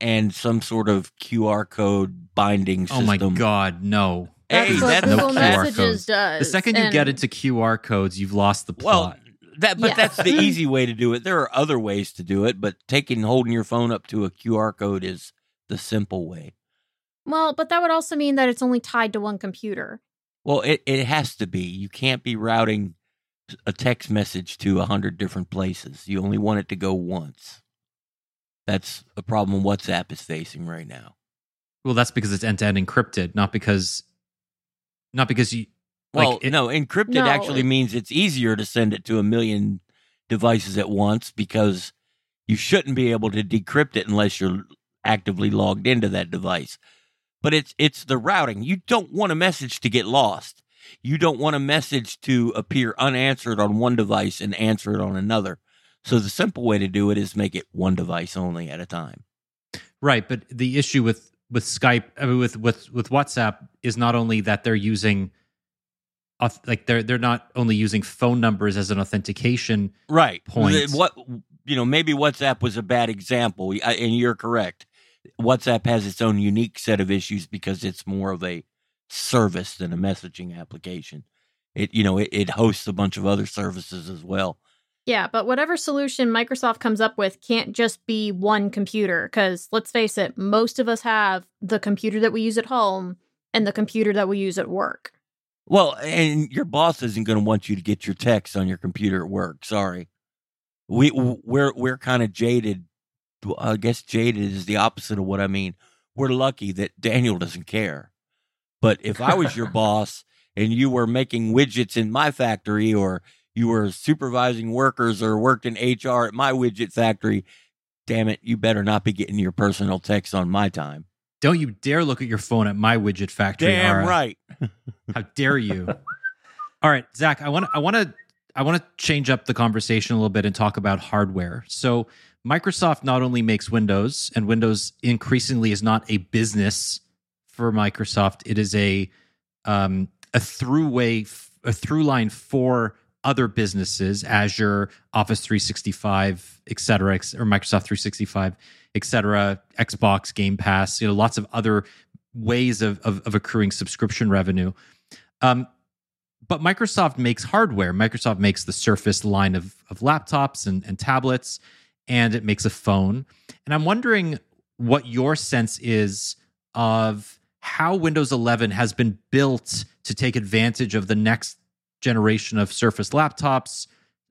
and some sort of QR code binding system.
Oh my god, no.
That's
Hey,
what
that's
Google
no
Messages
codes.
does.
The second you
and-
get into QR codes, you've lost the
Well,
plot.
that but
Yeah.
that's the easy way to do it. There are other ways to do it, but taking holding your phone up to a QR code is the simple way.
well, but that would also mean that it's only tied to one computer.
Well, it, it has to be. You can't be routing a text message to a hundred different places. You only want it to go once. That's a problem WhatsApp is facing right now.
well, that's because it's end to end encrypted, not because not because you
Well,
like it-
no, encrypted
No,
actually
it-
means it's easier to send it to a million devices at once because you shouldn't be able to decrypt it unless you're actively logged into that device. But it's it's the routing. You don't want a message to get lost. You don't want a message to appear unanswered on one device and answer it on another. So the simple way to do it is make it one device only at a time.
Right, but the issue with with Skype, I mean, with with with WhatsApp, is not only that they're using, like they're they're not only using phone numbers as an authentication.
Right.
Point.
What you know, maybe WhatsApp was a bad example, and you're correct. WhatsApp has its own unique set of issues because it's more of a service than a messaging application. It you know it, it hosts a bunch of other services as well.
Yeah, but whatever solution Microsoft comes up with can't just be one computer. Because let's face it, most of us have the computer that we use at home and the computer that we use at work.
Well, and your boss isn't going to want you to get your text on your computer at work. Sorry, we we're we're kind of jaded. I guess jaded is the opposite of what I mean. We're lucky that Daniel doesn't care. But if I was your boss and you were making widgets in my factory, or you were supervising workers, or worked in HR at my widget factory, damn it, you better not be getting your personal text on my time.
Don't you dare look at your phone at my widget factory.
Damn
Ara.
right.
How dare you? All right, Zac, I want I want to I want to change up the conversation a little bit and talk about hardware. So, Microsoft not only makes Windows, and Windows increasingly is not a business for Microsoft. It is a um, a throughway, a through line for other businesses, Azure, Office 365, et cetera, or Microsoft 365, et cetera, Xbox, Game Pass, you know, lots of other ways of, of, of accruing subscription revenue. Um, but Microsoft makes hardware. Microsoft makes the Surface line of, of laptops and, and tablets, and it makes a phone. And I'm wondering what your sense is of how Windows 11 has been built to take advantage of the next generation of Surface laptops,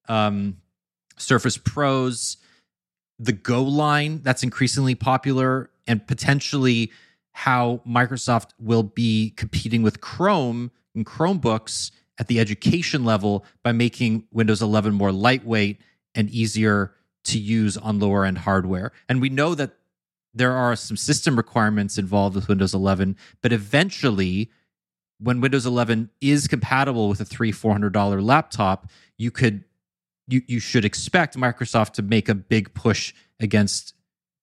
um, Surface Pros, the Go line that's increasingly popular, and potentially how Microsoft will be competing with Chrome and Chromebooks at the education level by making Windows 11 more lightweight and easier to use on lower end hardware. And we know that there are some system requirements involved with Windows 11, but eventually, when Windows 11 is compatible with a three four hundred dollar laptop, you could you you should expect Microsoft to make a big push against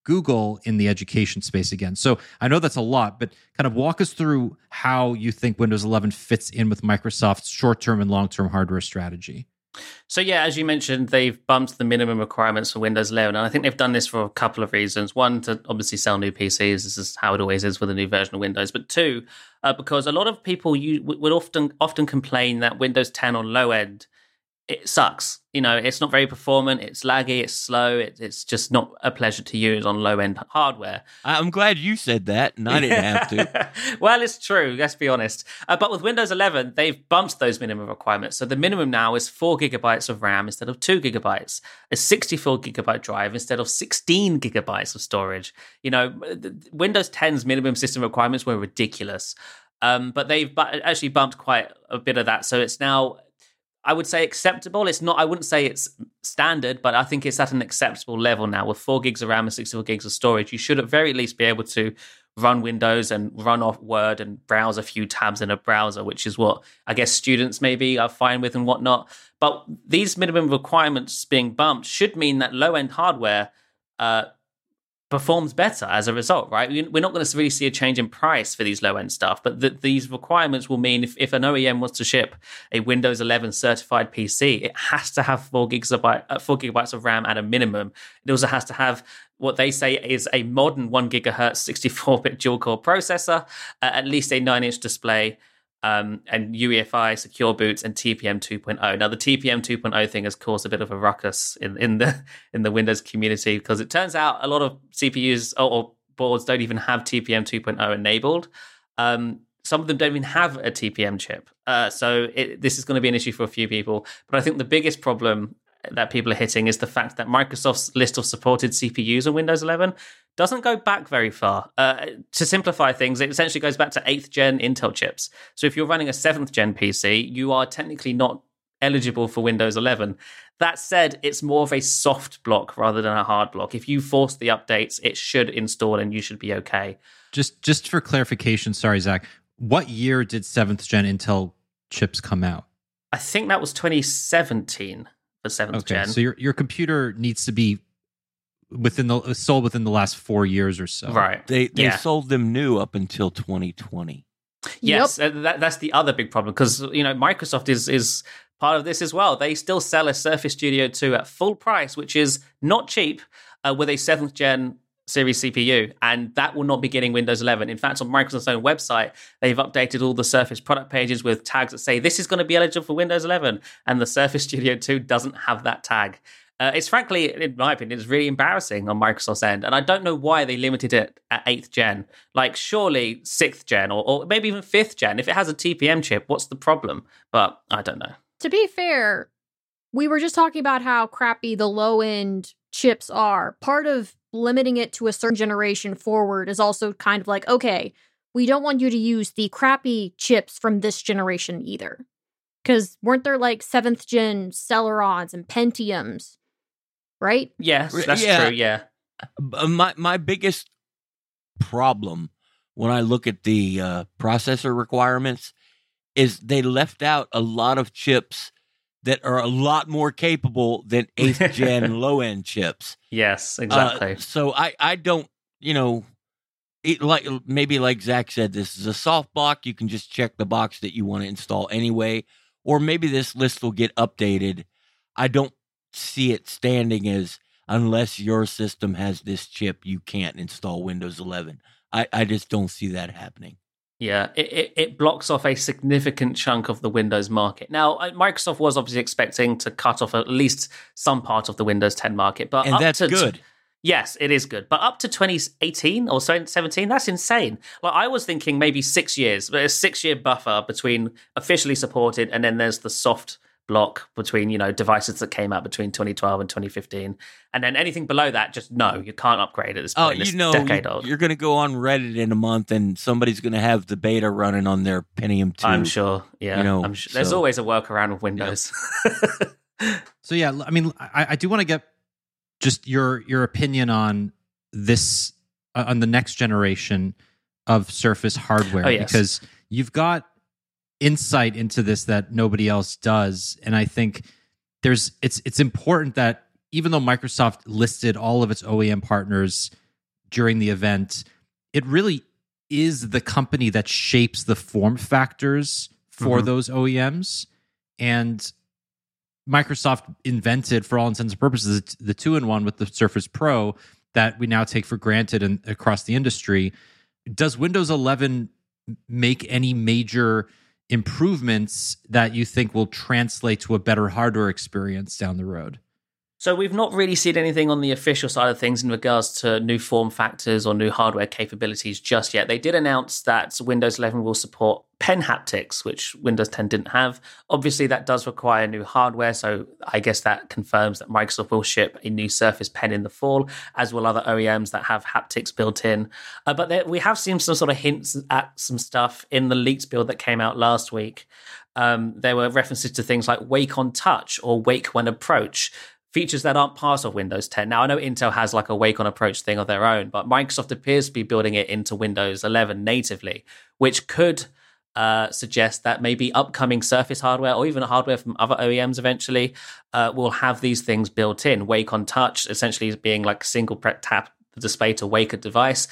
Google in the education space again. So I know that's a lot, but kind of walk us through how you think Windows 11 fits in with Microsoft's short term and long term hardware strategy.
So yeah, as you mentioned, they've bumped the minimum requirements for Windows 11, and I think they've done this for a couple of reasons. One, to obviously sell new PCs. This is how it always is with a new version of Windows. But two, uh, because a lot of people you would often often complain that Windows 10 on low end it sucks. You know, it's not very performant. It's laggy. It's slow. It, it's just not a pleasure to use on low end hardware.
I'm glad you said that, and I didn't have to.
well, it's true. Let's be honest. Uh, but with Windows 11, they've bumped those minimum requirements. So the minimum now is four gigabytes of RAM instead of two gigabytes, a 64 gigabyte drive instead of 16 gigabytes of storage. You know, Windows 10's minimum system requirements were ridiculous. Um, but they've bu- actually bumped quite a bit of that. So it's now I would say acceptable. It's not. I wouldn't say it's standard, but I think it's at an acceptable level now. With four gigs of RAM and sixty-four gigs of storage, you should at very least be able to run Windows and run off Word and browse a few tabs in a browser, which is what I guess students maybe are fine with and whatnot. But these minimum requirements being bumped should mean that low-end hardware uh, performs better as a result, right? We're not going to really see a change in price for these low end stuff, but the, these requirements will mean if, if an OEM wants to ship a Windows 11 certified PC, it has to have four gigabyte, uh, four gigabytes of RAM at a minimum. It also has to have what they say is a modern one gigahertz 64 bit dual core processor, uh, at least a nine inch display um, and UEFI, secure boots, and TPM 2.0. Now, the TPM 2.0 thing has caused a bit of a ruckus in, in the in the Windows community because it turns out a lot of CPUs or, or boards don't even have TPM 2.0 enabled. Um, some of them don't even have a TPM chip. Uh, so it, this is going to be an issue for a few people. But I think the biggest problem that people are hitting is the fact that Microsoft's list of supported CPUs on Windows 11 doesn't go back very far. Uh, to simplify things, it essentially goes back to 8th gen Intel chips. So if you're running a 7th gen PC, you are technically not eligible for Windows 11. That said, it's more of a soft block rather than a hard block. If you force the updates, it should install and you should be okay.
Just just for clarification, sorry Zac, what year did 7th gen Intel chips come out?
I think that was 2017 for 7th
okay,
gen.
So your your computer needs to be within the sold within the last four years or so.
Right.
They they
Yeah.
sold them new up until 2020.
Yes, uh, that, that's the other big problem because you know Microsoft is is part of this as well. They still sell a Surface Studio 2 at full price, which is not cheap, uh, with a seventh gen series CPU, and that will not be getting Windows 11. In fact, on Microsoft's own website, they've updated all the Surface product pages with tags that say this is going to be eligible for Windows 11, and the Surface Studio 2 doesn't have that tag. Uh, it's frankly, in my opinion, it's really embarrassing on Microsoft's end, and I don't know why they limited it at eighth gen. Like, surely sixth gen or, or maybe even fifth gen. If it has a TPM chip, what's the problem? But I don't know.
To be fair, we were just talking about how crappy the low end chips are. Part of limiting it to a certain generation forward is also kind of like, okay, we don't want you to use the crappy chips from this generation either. Because weren't there like seventh gen Celerons and Pentiums, right?
Yes, that's
yeah.
true. Yeah,
Uh, My my biggest problem when I look at the uh, processor requirements is they left out a lot of chips that are a lot more capable than eighth gen low end chips.
yes,
Uh,
exactly.
so I I don't you know. It, like maybe like Zac said, this is a soft block. You can just check the box that you want to install anyway, or maybe this list will get updated. I don't see it standing as unless your system has this chip, you can't install Windows 11. I, I just don't see that happening.
Yeah, it, it, it blocks off a significant chunk of the Windows market. Now, uh, Microsoft was obviously expecting to cut off at least some part of the Windows 10 market, but
And
up
that's
to,
good.
Yes, it is good. But up to 2018 or so 17, that's insane. Like I was thinking maybe six years, but a six year buffer between officially supported and then there's the soft block between you know devices that came out between 2012 and 2015 and then anything below that just no you can't upgrade at this point Oh,
you
it's
know,
decade
you-
old
you're going to go on Reddit in a month, and somebody's going to have the beta running on their Pentium two.
i'm sure yeah
you know,
I'm sure. there's
so-
always a workaround with windows
So yeah, I mean, I, I do want to get just your your opinion on this uh, on the next generation of Surface hardware
Oh, yes.
because you've got insight into this that nobody else does, and I think there's it's it's important that even though Microsoft listed all of its OEM partners during the event, it really is the company that shapes the form factors for
Mhm.
those OEMs and Microsoft invented, for all intents and purposes, the two in one with the Surface Pro that we now take for granted and across the industry. Does Windows 11 make any major improvements that you think will translate to a better hardware experience down the road?
So we've not really seen anything on the official side of things in regards to new form factors or new hardware capabilities just yet. They did announce that Windows 11 will support pen haptics, which Windows 10 didn't have. Obviously, that does require new hardware, so I guess that confirms that Microsoft will ship a new Surface Pen in the fall, as will other OEMs that have haptics built in. Uh, but there, we have seen some sort of hints at some stuff in the leaked build that came out last week. Um, there were references to things like Wake on Touch or Wake when Approach features that aren't part of Windows 10. Now, I know Intel has like a wake on approach thing of their own, but Microsoft appears to be building it into Windows 11 natively, which could uh, suggest that maybe upcoming Surface hardware or even hardware from other OEMs eventually uh, will have these things built in. Wake on touch, essentially being like single tap the display to wake a device.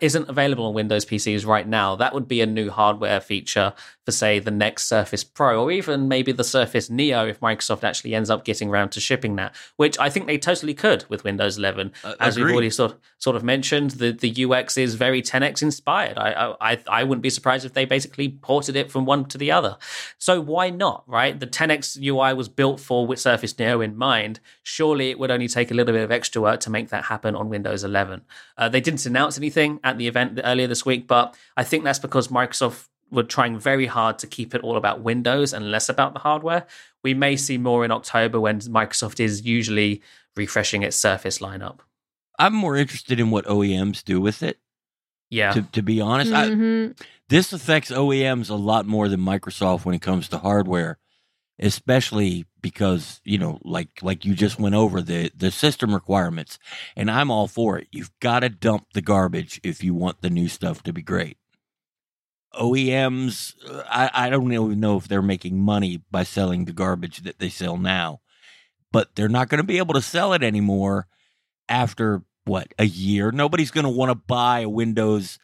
Isn't available on Windows PCs right now. That would be a new hardware feature for, say, the next Surface Pro, or even maybe the Surface Neo if Microsoft actually ends up getting around to shipping that, which I think they totally could with Windows 11.
Uh,
As we've already sort sort of mentioned, the, the UX is very 10x inspired. I, I I wouldn't be surprised if they basically ported it from one to the other. So why not, right? The 10x UI was built for with Surface Neo in mind. Surely it would only take a little bit of extra work to make that happen on Windows 11. Uh, they didn't announce anything at the event earlier this week, but I think that's because Microsoft were trying very hard to keep it all about Windows and less about the hardware. We may see more in October when Microsoft is usually refreshing its Surface lineup.
I'm more interested in what OEMs do with it.
Yeah.
To, to be honest, I,
Mhm.
this affects OEMs a lot more than Microsoft when it comes to hardware, especially because you know, like like you just went over the the system requirements, and I'm all for it. You've got to dump the garbage if you want the new stuff to be great. OEMs, uh, I, I don't even know if they're making money by selling the garbage that they sell now, but they're not going to be able to sell it anymore after what a year. Nobody's going to want to buy a Windows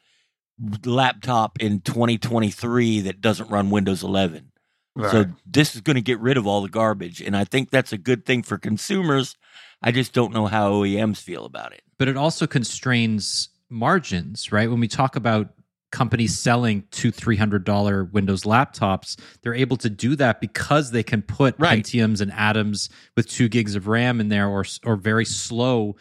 laptop in 2023 that doesn't run Windows 11. So this is going to get rid of all the garbage, and I think that's a good thing for consumers. I just don't know how OEMs feel about it.
but it also constrains margins, right? When we talk about companies selling two, three hundred dollar Windows laptops, they're able to do that because they can put
Right.
Pentiums and Atoms with two gigs of RAM in there, or or very slow,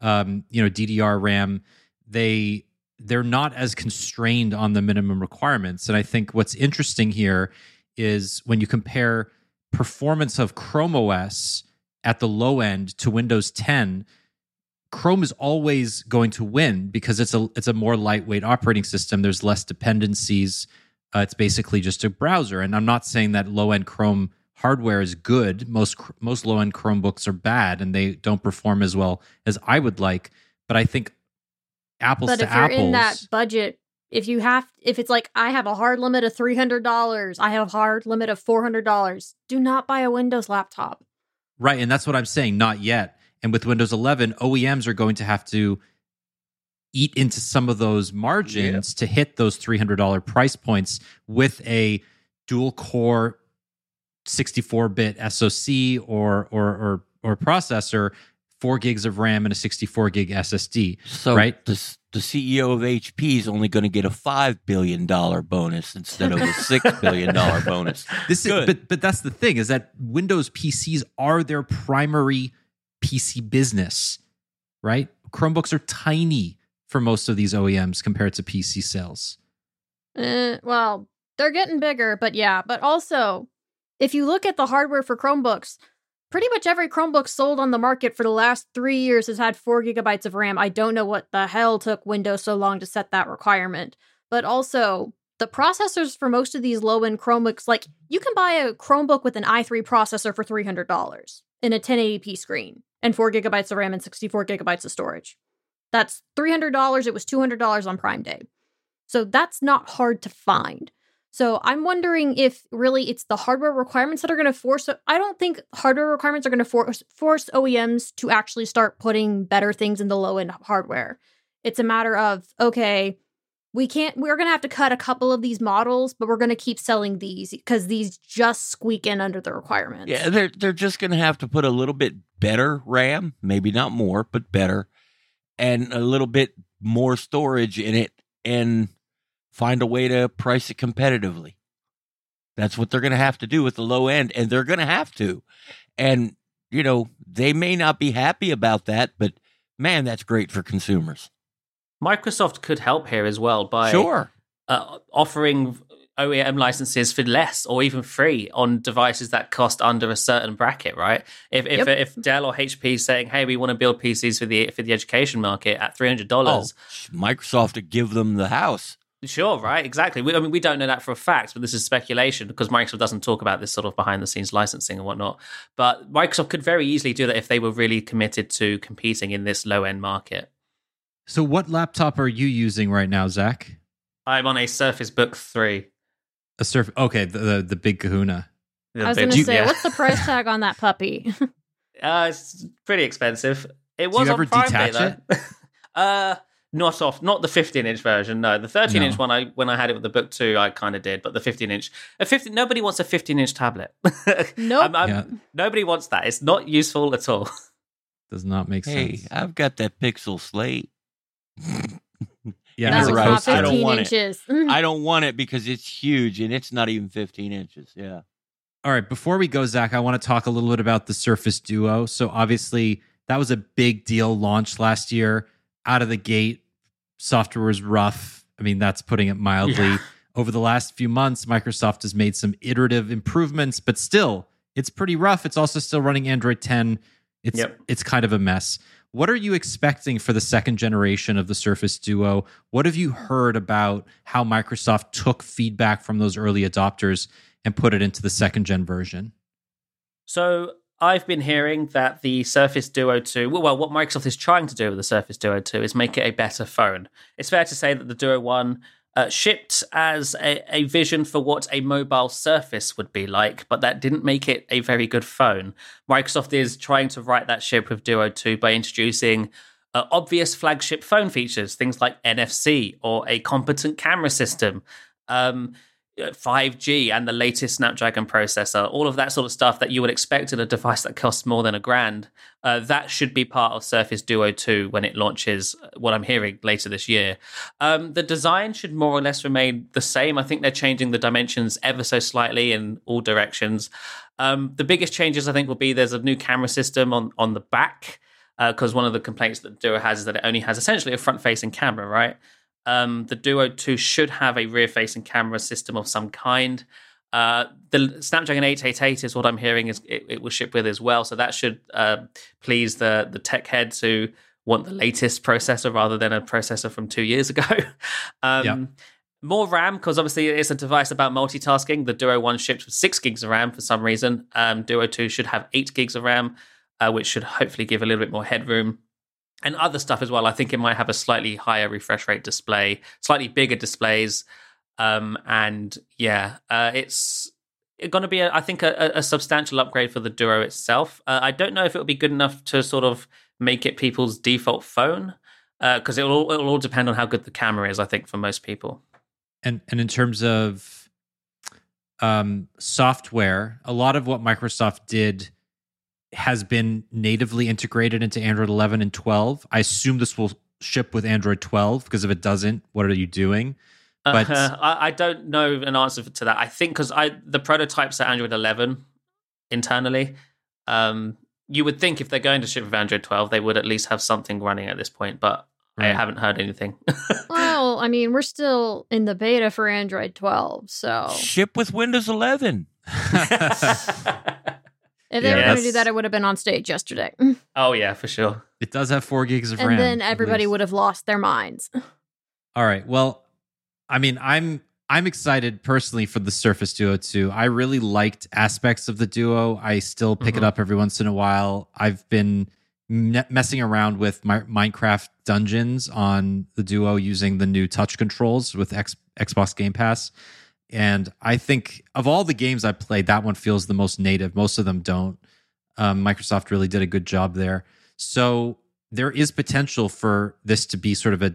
um, you know, DDR RAM. They they're not as constrained on the minimum requirements, and I think what's interesting here is when you compare performance of Chrome OS at the low end to Windows 10 Chrome is always going to win because it's a it's a more lightweight operating system. There's less dependencies. Uh, it's basically just a browser. And I'm not saying that low end Chrome hardware is good. Most most low end Chromebooks are bad and they don't perform as well as I would like. But I think apples
But
to
if you're in that budget, if you have, if it's like I have a hard limit of three hundred dollars, I have a hard limit of four hundred dollars. Do not buy a Windows laptop.
Right, and that's what I'm saying. Not yet. And with Windows 11, OEMs are going to have to eat into some of those margins to hit those $300 price points with a dual core 64-bit SoC or or or or processor, 4 gigs of RAM and a 64 gig SSD.
So
Right.
the the CEO of HP is only going to get a five billion dollar bonus instead of a six billion dollar bonus.
This is but but that's the thing is that Windows PCs are their primary PC business, right? Chromebooks are tiny for most of these OEMs compared to PC sales.
Eh, well, they're getting bigger, but yeah. But also, if you look at the hardware for Chromebooks, pretty much every Chromebook sold on the market for the last three years has had four gigabytes of RAM. I don't know what the hell took Windows so long to set that requirement. But also, the processors for most of these low end Chromebooks, like you can buy a Chromebook with an i3 processor for $300 in a 1080p screen and four gigabytes of RAM and 64 gigabytes of storage. That's $300. It was $200 on Prime Day. So that's not hard to find. So I'm wondering if really it's the hardware requirements that are going to force. I don't think hardware requirements are going to force force OEMs to actually start putting better things in the low end hardware. It's a matter of okay, we can't. We're going to have to cut a couple of these models, but we're going to keep selling these because these just squeak in under the requirements.
Yeah, they're they're just going to have to put a little bit better RAM, maybe not more, but better, and a little bit more storage in it, and find a way to price it competitively. That's what they're going to have to do with the low end, and they're going to have to. And, you know, they may not be happy about that, but man, that's great for consumers.
Microsoft could help here as well by
Sure.
uh, offering OEM licenses for less or even free on devices that cost under a certain bracket, right? If if,
Yep.
if Dell or HP is saying, "Hey, we want to build PCs for the for the education market at three hundred dollars,"
Microsoft to give them the house.
Sure, right, exactly. We, I mean, we don't know that for a fact, but this is speculation because Microsoft doesn't talk about this sort of behind the scenes licensing and whatnot. But Microsoft could very easily do that if they were really committed to competing in this low end market.
So, what laptop are you using right now, Zac?
I'm on a Surface Book 3.
A Surf. Okay, the the, the big Kahuna.
I was going to
Yeah.
say, what's the price tag on that puppy?
Uh, it's pretty expensive. It
Do
was
you
on
ever
Prime Day,
detach
though. uh, not off, not the 15 inch version. No, the 13
No.
inch one. I when I had it with the Book Two, I kind of did, but the 15 inch, a 15. Nobody wants a 15 inch tablet.
Nope.
I'm- I'm-
Yeah.
Nobody wants that. It's not useful at all.
Does not make
Hey,
sense.
I've got that Pixel Slate.
Yeah,
That's
you're
not
right. I don't
15
want it.
inches. Mm-hmm.
I don't want it because it's huge and it's not even 15 inches. Yeah.
All right, before we go, Zac, I want to talk a little bit about the Surface Duo. So obviously, that was a big deal launch last year. Out of the gate, software was rough. I mean, that's putting it mildly.
Yeah.
Over the last few months, Microsoft has made some iterative improvements, but still, it's pretty rough. It's also still running Android 10. It's
Yep.
it's kind of a mess. What are you expecting for the second generation of the Surface Duo? What have you heard about how Microsoft took feedback from those early adopters and put it into the second gen version?
So I've been hearing that the Surface Duo 2, well, what Microsoft is trying to do with the Surface Duo 2 is make it a better phone. It's fair to say that the Duo 1 uh, shipped as a, a vision for what a mobile Surface would be like, but that didn't make it a very good phone. Microsoft is trying to right that ship with Duo 2 by introducing uh, obvious flagship phone features, things like NFC or a competent camera system. Um, 5G and the latest Snapdragon processor, all of that sort of stuff that you would expect in a device that costs more than a grand, uh, that should be part of Surface Duo 2 when it launches, uh, what I'm hearing later this year. Um, the design should more or less remain the same. I think they're changing the dimensions ever so slightly in all directions. Um, the biggest changes, I think, will be there's a new camera system on, on the back, because one of the complaints that Duo has is that it only has essentially a front facing camera, right? Um, the Duo 2 should have a rear facing camera system of some kind. Uh, the Snapdragon 888 is what I'm hearing is it, it will ship with as well, so that should uh, please the the tech heads who want the latest processor rather than a processor from two years ago. um,
Yeah.
More RAM because obviously it's a device about multitasking. The Duo One ships with six gigs of RAM for some reason. Um, Duo Two should have eight gigs of RAM, uh, which should hopefully give a little bit more headroom and other stuff as well. I think it might have a slightly higher refresh rate display, slightly bigger displays, um, and yeah, uh, it's going to be, a, I think, a, a substantial upgrade for the Duo itself. Uh, I don't know if it'll be good enough to sort of make it people's default phone because it'll, all- it'll all depend on how good the camera is. I think for most people.
And and in terms of um, software, a lot of what Microsoft did has been natively integrated into Android 11 and 12. I assume this will ship with Android 12 because if it doesn't, what are you doing? But-
Uh, I, I don't know an answer to that. I think because I the prototypes are Android 11 internally. Um, you would think if they're going to ship with Android 12, they would at least have something running at this point, but I haven't heard anything.
well, I mean, we're still in the beta for Android 12, so
Ship with Windows 11.
If they
Yeah,
were going to do that, it would have been on stage yesterday.
oh yeah, for sure.
it does have four gigs of
and
RAM.
then everybody would have lost their minds.
All right. Well, I mean, I'm I'm excited personally for the Surface Duo 2. I really liked aspects of the Duo. I still pick it
Mhm.
up every once in a while. I've been me- messing around with my Minecraft dungeons on the Duo using the new touch controls with X- Xbox Game Pass. And I think of all the games I played, that one feels the most native. Most of them don't. Um, Microsoft really did a good job there. So there is potential for this to be sort of a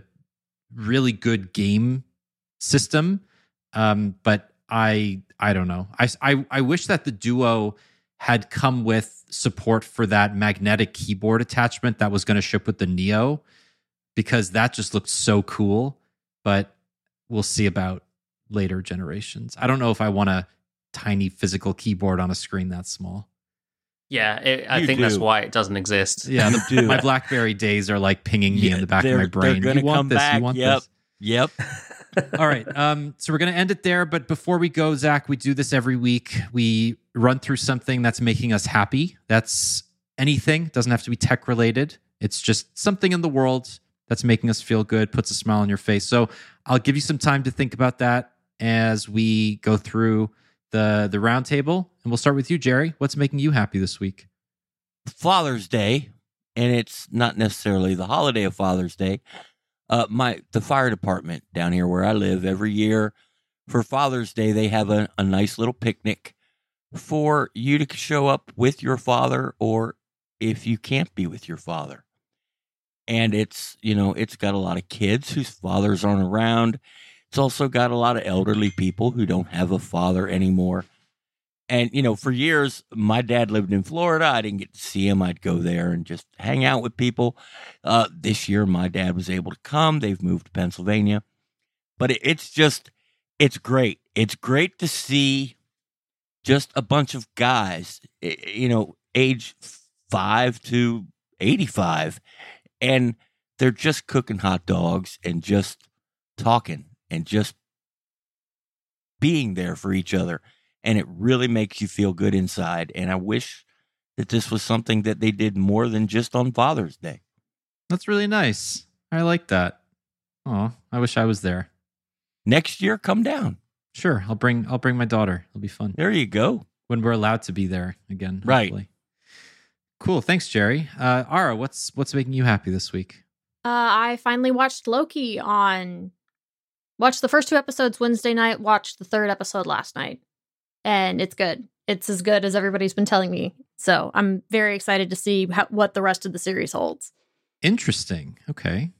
really good game system. Um, but I I don't know. I, I I wish that the Duo had come with support for that magnetic keyboard attachment that was going to ship with the Neo because that just looked so cool. But we'll see about later generations. I don't know if I want a tiny physical keyboard on a screen that small.
Yeah, it, I
You
think that's why it doesn't exist.
Yeah, the,
do.
my BlackBerry days are like pinging me
Yeah,
in the back of my brain. you want
come
this?
back,
You want
yep.
this?
Yep.
All right. Um, so we're going to end it there. But before we go, Zac, we do this every week. We run through something that's making us happy. That's anything, doesn't have to be tech related. It's just something in the world that's making us feel good, puts a smile on your face. So I'll give you some time to think about that as we go through the the roundtable. And we'll start with you, Jerry. What's making you happy this week?
Father's Day, and it's not necessarily the holiday of Father's Day. Uh, my the fire department down here where I live every year for Father's Day they have a, a nice little picnic for you to show up with your father, or if you can't be with your father. And it's you know it's got a lot of kids whose fathers aren't around. It's also got a lot of elderly people who don't have a father anymore. And, you know, for years, my dad lived in Florida. I didn't get to see him. I'd go there and just hang out with people. Uh, this year, my dad was able to come. They've moved to Pennsylvania. But it, it's just, it's great. It's great to see just a bunch of guys, eh, you know, age five to 85. And they're just cooking hot dogs and just talking and just being there for each other and it really makes you feel good inside. And I wish that this was something that they did more than just on Father's Day.
That's really nice. I like that. Oh, I wish I was there.
Next year, come down.
Sure, I'll bring I'll bring my daughter. It'll be fun.
There you go.
when we're allowed to be there again.
Right.
hopefully. Cool. Thanks, Jerry. Uh, Ara, what's what's making you happy this week?
Uh, I finally watched Loki on. Watched the first two episodes Wednesday night. Watched the third episode last night, and it's good. It's as good as everybody's been telling me. So I'm very excited to see how, what the rest of the series holds.
Interesting. Okay.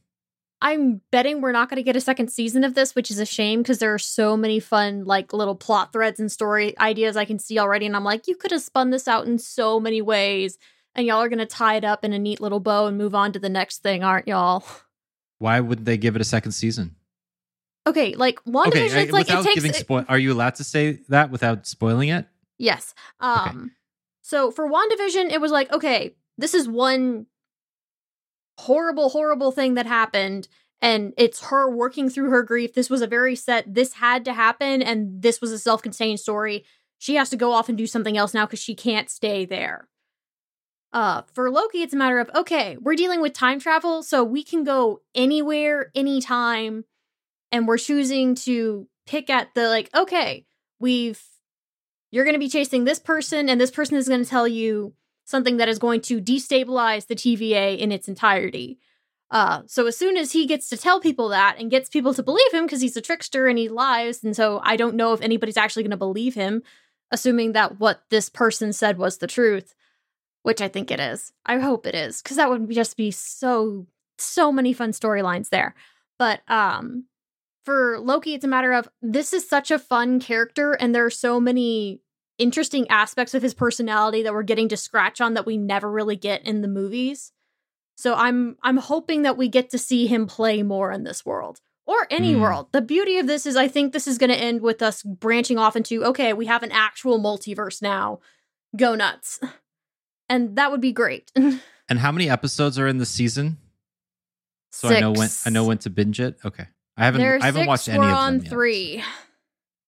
I'm betting we're not going to get a second season of this, which is a shame because there are so many fun, like little plot threads and story ideas I can see already. And I'm like, you could have spun this out in so many ways, and y'all are going to tie it up in a neat little bow and move on to the next thing, aren't y'all?
Why wouldn't they give it a second season?
Okay, like WandaVision,
okay,
it's like it takes.
spoil, are you allowed to say that without spoiling it?
Yes. Um so for WandaVision, it was like, okay, this is one horrible, horrible thing that happened. And it's her working through her grief. This was a very set, this had to happen, and this was a self contained story. She has to go off and do something else now because she can't stay there. Uh, for Loki, it's a matter of okay, we're dealing with time travel, so we can go anywhere, anytime, and we're choosing to pick at the like, okay, we've you're going to be chasing this person, and this person is going to tell you something that is going to destabilize the TVA in its entirety. Uh, so as soon as he gets to tell people that and gets people to believe him because he's a trickster and he lies, and so I don't know if anybody's actually going to believe him, assuming that what this person said was the truth, which I think it is. I hope it is because that would just be so so many fun storylines there. But um, for Loki, it's a matter of this is such a fun character, and there are so many interesting aspects of his personality that we're getting to scratch on that we never really get in the movies. So I'm I'm hoping that we get to see him play more in this world or any
Hmm.
world. The beauty of this is I think this is going to end with us branching off into okay, we have an actual multiverse now. Go nuts. And that would be great.
And how many episodes are in the season? So I know when I know when to binge it. Okay. I haven't
There are
I haven't
six,
watched any
we're
of them
on
yet.
three.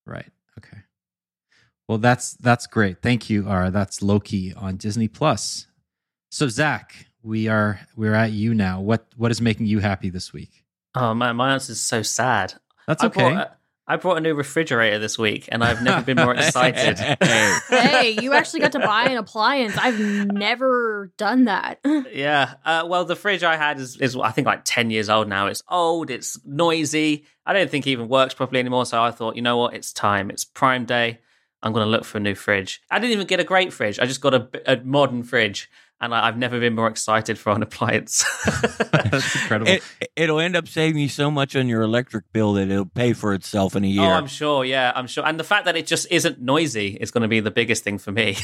Right. Okay. Well, that's that's great. Thank you, Ara. That's Loki on Disney Plus. So Zac, we are we're at you now. What what is making you happy this week?
Um, oh man, my answer is so sad.
That's okay.
brought, a, uh, I brought a new refrigerator this week, and I've never been more excited.
hey, you actually got to buy an appliance. I've never done that.
yeah. Uh, well, the fridge I had is, is I think like ten years old now. It's old. It's noisy. I don't think it even works properly anymore. So I thought, you know what? It's time. It's Prime Day. I'm going to look for a new fridge. I didn't even get a great fridge. I just got a, a modern fridge, and I, I've never been more excited for an appliance.
That's incredible.
It, it'll end up saving you so much on your electric bill that it'll pay for itself in a oh, year.
Oh, I'm sure. Yeah, I'm sure. And the fact that it just isn't noisy is going to be the biggest thing for me.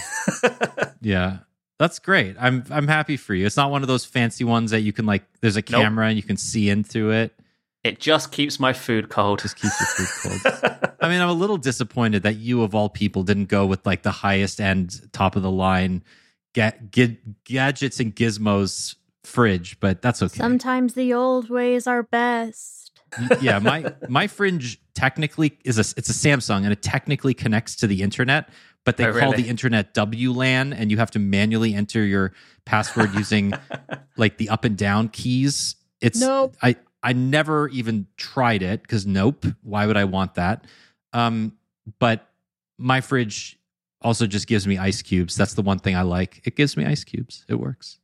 yeah. That's great. I'm I'm happy for you. It's not one of those fancy ones that you can like there's a
Nope.
camera and you can see into it.
it just keeps my food cold.
Just keeps your food cold. I mean, I'm a little disappointed that you of all people didn't go with like the highest end, top of the line ga- ga- gadgets and gizmos fridge, but that's okay.
Sometimes the old ways are best.
yeah, my my fringe technically is a it's a Samsung and it technically connects to the internet, but they
Oh,
call
really?
the internet WLAN and you have to manually enter your password using like the up and down keys. It's
Nope.
I I never even tried it because nope, why would I want that? Um, but my fridge also just gives me ice cubes. That's the one thing I like. It gives me ice cubes. It works.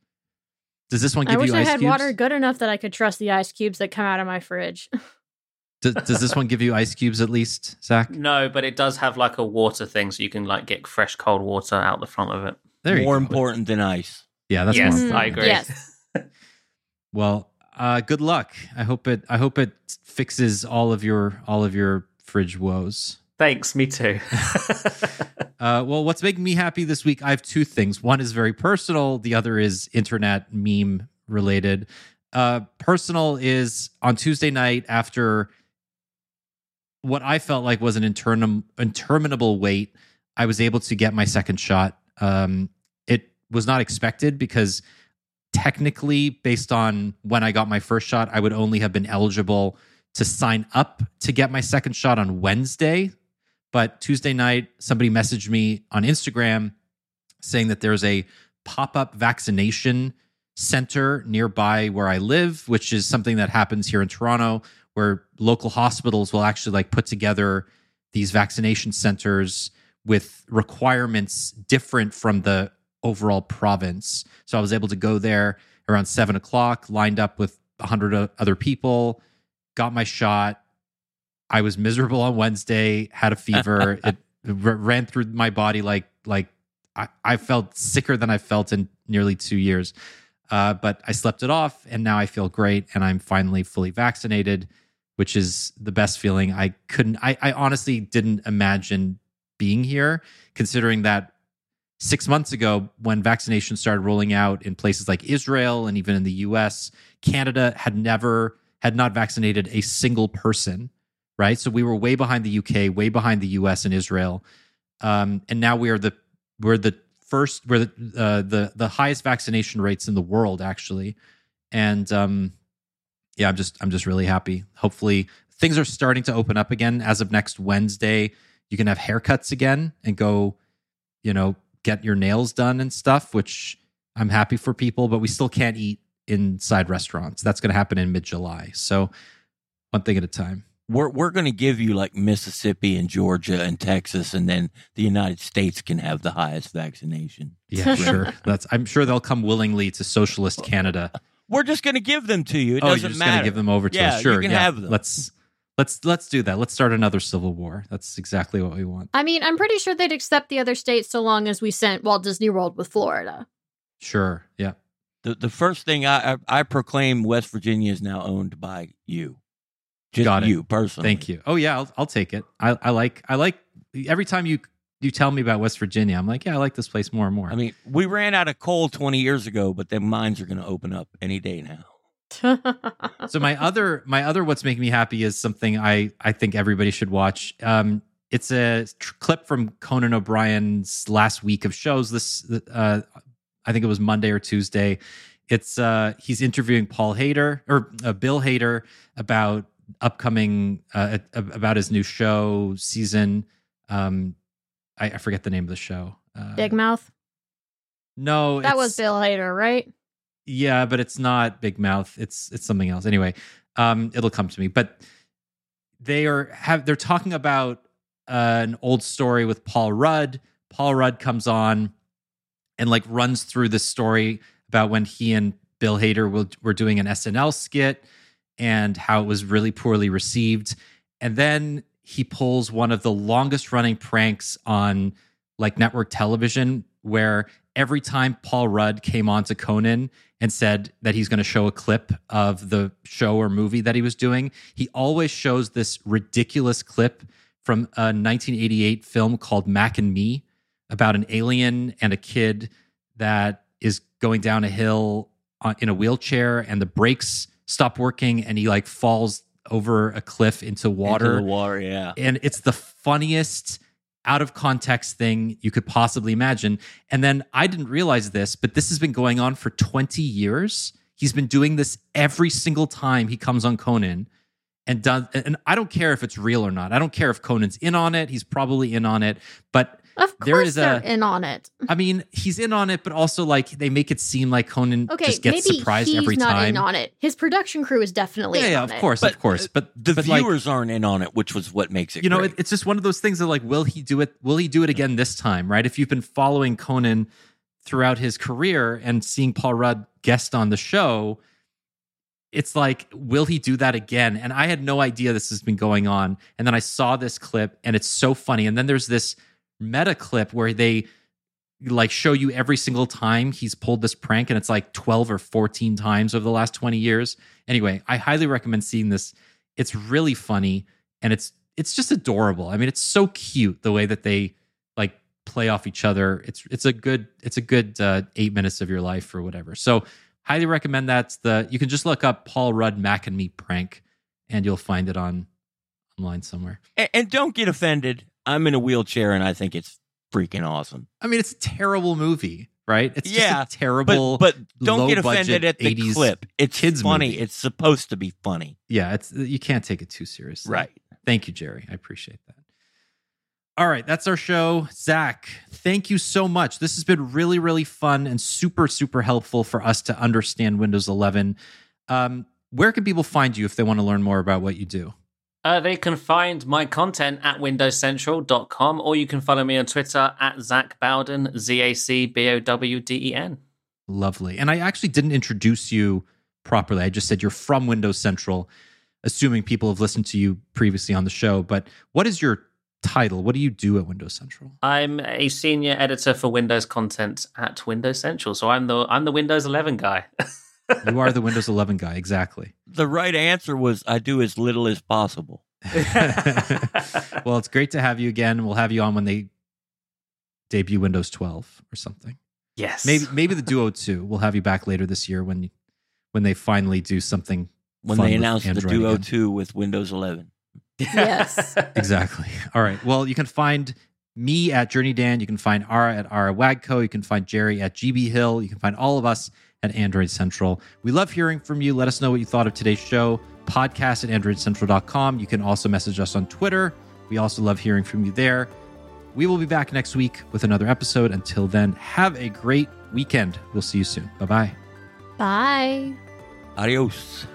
Does this one
I
give
wish
you
I
ice
had
cubes?
water good enough that I could trust the ice cubes that come out of my fridge.
Does, does this one give you ice cubes at least, Zac?
no, but it does have like a water thing, so you can like get fresh cold water out the front of it.
There you
More important than ice.
Yeah, that's
yes,
more important.
I agree.
Yes.
Well, uh, good luck. I hope it. I hope it fixes all of your all of your fridge woes.
Thanks. Me too.
Uh, well, what's making me happy this week? I have two things. One is very personal. The other is internet meme related. Uh, personal is on Tuesday night after what I felt like was an intermin- interminable wait. I was able to get my second shot. Um, it was not expected because technically, based on when I got my first shot, I would only have been eligible to sign up to get my second shot on Wednesday. But Tuesday night, somebody messaged me on Instagram saying that there's a pop up vaccination center nearby where I live, which is something that happens here in Toronto, where local hospitals will actually like put together these vaccination centers with requirements different from the overall province. So I was able to go there around seven o'clock, lined up with a hundred o- other people, got my shot. I was miserable on Wednesday, had a fever. it r- ran through my body like like I, I felt sicker than I felt in nearly two years. Uh, but I slept it off, and now I feel great, and I'm finally fully vaccinated, which is the best feeling. I couldn't. I, I honestly didn't imagine being here, considering that six months ago, when vaccinations started rolling out in places like Israel and even in the U.S., Canada had never had not vaccinated a single person. Right, so we were way behind the UK, way behind the U.S. and Israel, um, and now we are the we're the first we're the uh, the the highest vaccination rates in the world actually. And um yeah i'm just i'm just really happy. Hopefully things are starting to open up again. As of next wednesday you can have haircuts again and go you know get your nails done and stuff which i'm happy for people but we still can't eat inside restaurants. That's going to happen in mid-july. So one thing at a time
We're we're going to give you like Mississippi and Georgia and Texas, and then the United States can have the highest vaccination.
yeah sure that's i'm sure they'll come willingly to socialist canada
We're just going to give them to you. It
oh,
doesn't
you're just
matter.
gonna give them over to
Yeah,
us.
you
Sure,
can
yeah.
have them.
Let's let's let's do that. Let's start another civil war. That's exactly what we want.
I mean, I'm pretty sure they'd accept the other states so long as we sent Walt Disney World with Florida.
Sure, yeah.
The the first thing I I, I proclaim West Virginia is now owned by you. Just
Got it.
you personally.
Thank you. Oh yeah, I'll, I'll take it. I, I like I like every time you you tell me about West Virginia, I'm like, yeah, I like this place more and more.
I mean, we ran out of coal 20 years ago, but the mines are going to open up any day now.
so my other my other what's making me happy is something I I think everybody should watch. Um, it's a tr- clip from Conan O'Brien's last week of shows. This uh, I think it was Monday or Tuesday. It's uh, he's interviewing Paul Hader or uh, Bill Hader about upcoming uh, about his new show season. Um, I, I forget the name of the show. Uh,
Big Mouth.
No,
That was Bill Hader, right?
Yeah, but it's not Big Mouth. It's it's something else. Anyway, um, it'll come to me. But they are have they're talking about uh, an old story with Paul Rudd. Paul Rudd comes on and like runs through this story about when he and Bill Hader were, were doing an SNL skit and how it was really poorly received. And then he pulls one of the longest running pranks on like network television where every time Paul Rudd came on to Conan and said that he's going to show a clip of the show or movie that he was doing, he always shows this ridiculous clip from a 1988 film called Mac and Me about an alien and a kid that is going down a hill uh, in a wheelchair and the brakes stop working and he like falls over a cliff into water
Into water, yeah.
and it's the funniest out of context thing you could possibly imagine. And then I didn't realize this, but this has been going on for 20 years. He's been doing this every single time he comes on Conan and does and I don't care if it's real or not. I don't care if Conan's in on it. He's probably in on it, but
Of course
There is
they're
a-
in on it.
I mean, he's in on it, but also like they make it seem like Conan
Okay,
just gets
maybe
surprised
he's
every
not
time.
in on it. His production crew is definitely
yeah,
in
yeah,
on
of course,
But,
of course. Uh, but
The
but, like,
viewers aren't in on it, which was what makes it.
you know
great.
it, it's just one of those things that like will he do it will he do it again this time right if you've been following conan throughout his career and seeing paul rudd guest on the show it's like will he do that again and i had no idea this has been going on and then i saw this clip and it's so funny and then there's this meta clip where they like show you every single time he's pulled this prank and it's like 12 or 14 times over the last 20 years. Anyway i highly recommend seeing this. It's really funny and it's it's just adorable. I mean it's so cute the way that they like play off each other. It's it's a good it's a good uh, eight minutes of your life or whatever. So highly recommend that. The you can just look up paul rudd mac and me prank and you'll find it on online somewhere.
And, and don't get offended. I'm in a wheelchair, and I think it's freaking awesome.
i mean it's a terrible movie right it's
Yeah,
just a terrible
But but don't get offended at the
80s
clip. It's
kids
funny.
movie.
It's supposed to be funny,
yeah it's you can't take it too seriously
right?
Thank you, Jerry. I appreciate that. All right, that's our show. Zac, thank you so much. This has been really, really fun and super, super helpful for us to understand Windows 11. Um, where can people find you if they want to learn more about what you do?
Uh, they can find my content at windowscentral.com or you can follow me on Twitter at Zac Bowden, Z A C B O W D E N.
Lovely. And I actually didn't introduce you properly. I just said you're from Windows Central, assuming people have listened to you previously on the show. But what is your title? What do you do at Windows Central?
I'm a senior editor for Windows content at Windows Central, so I'm the I'm the Windows 11 guy.
You are the Windows 11 guy, exactly.
The right answer was I do as little as possible.
well, it's great to have you again. We'll have you on when they debut Windows 12 or something.
yes,
Maybe maybe the Duo 2. We'll have you back later this year when when they finally do something
When
fun
they
with
announced the Duo
again.
2 with Windows 11.
Yes.
Exactly. All right. Well, you can find me at Journey Dan. You can find Ara at Ara Wagco. You can find Jerry at GB Hill. You can find all of us at Android Central. We love hearing from you. Let us know what you thought of today's show. Podcast at AndroidCentral.com. You can also message us on Twitter. We also love hearing from you there. We will be back next week with another episode. Until then, have a great weekend. We'll see you soon. Bye bye.
Bye.
Adios.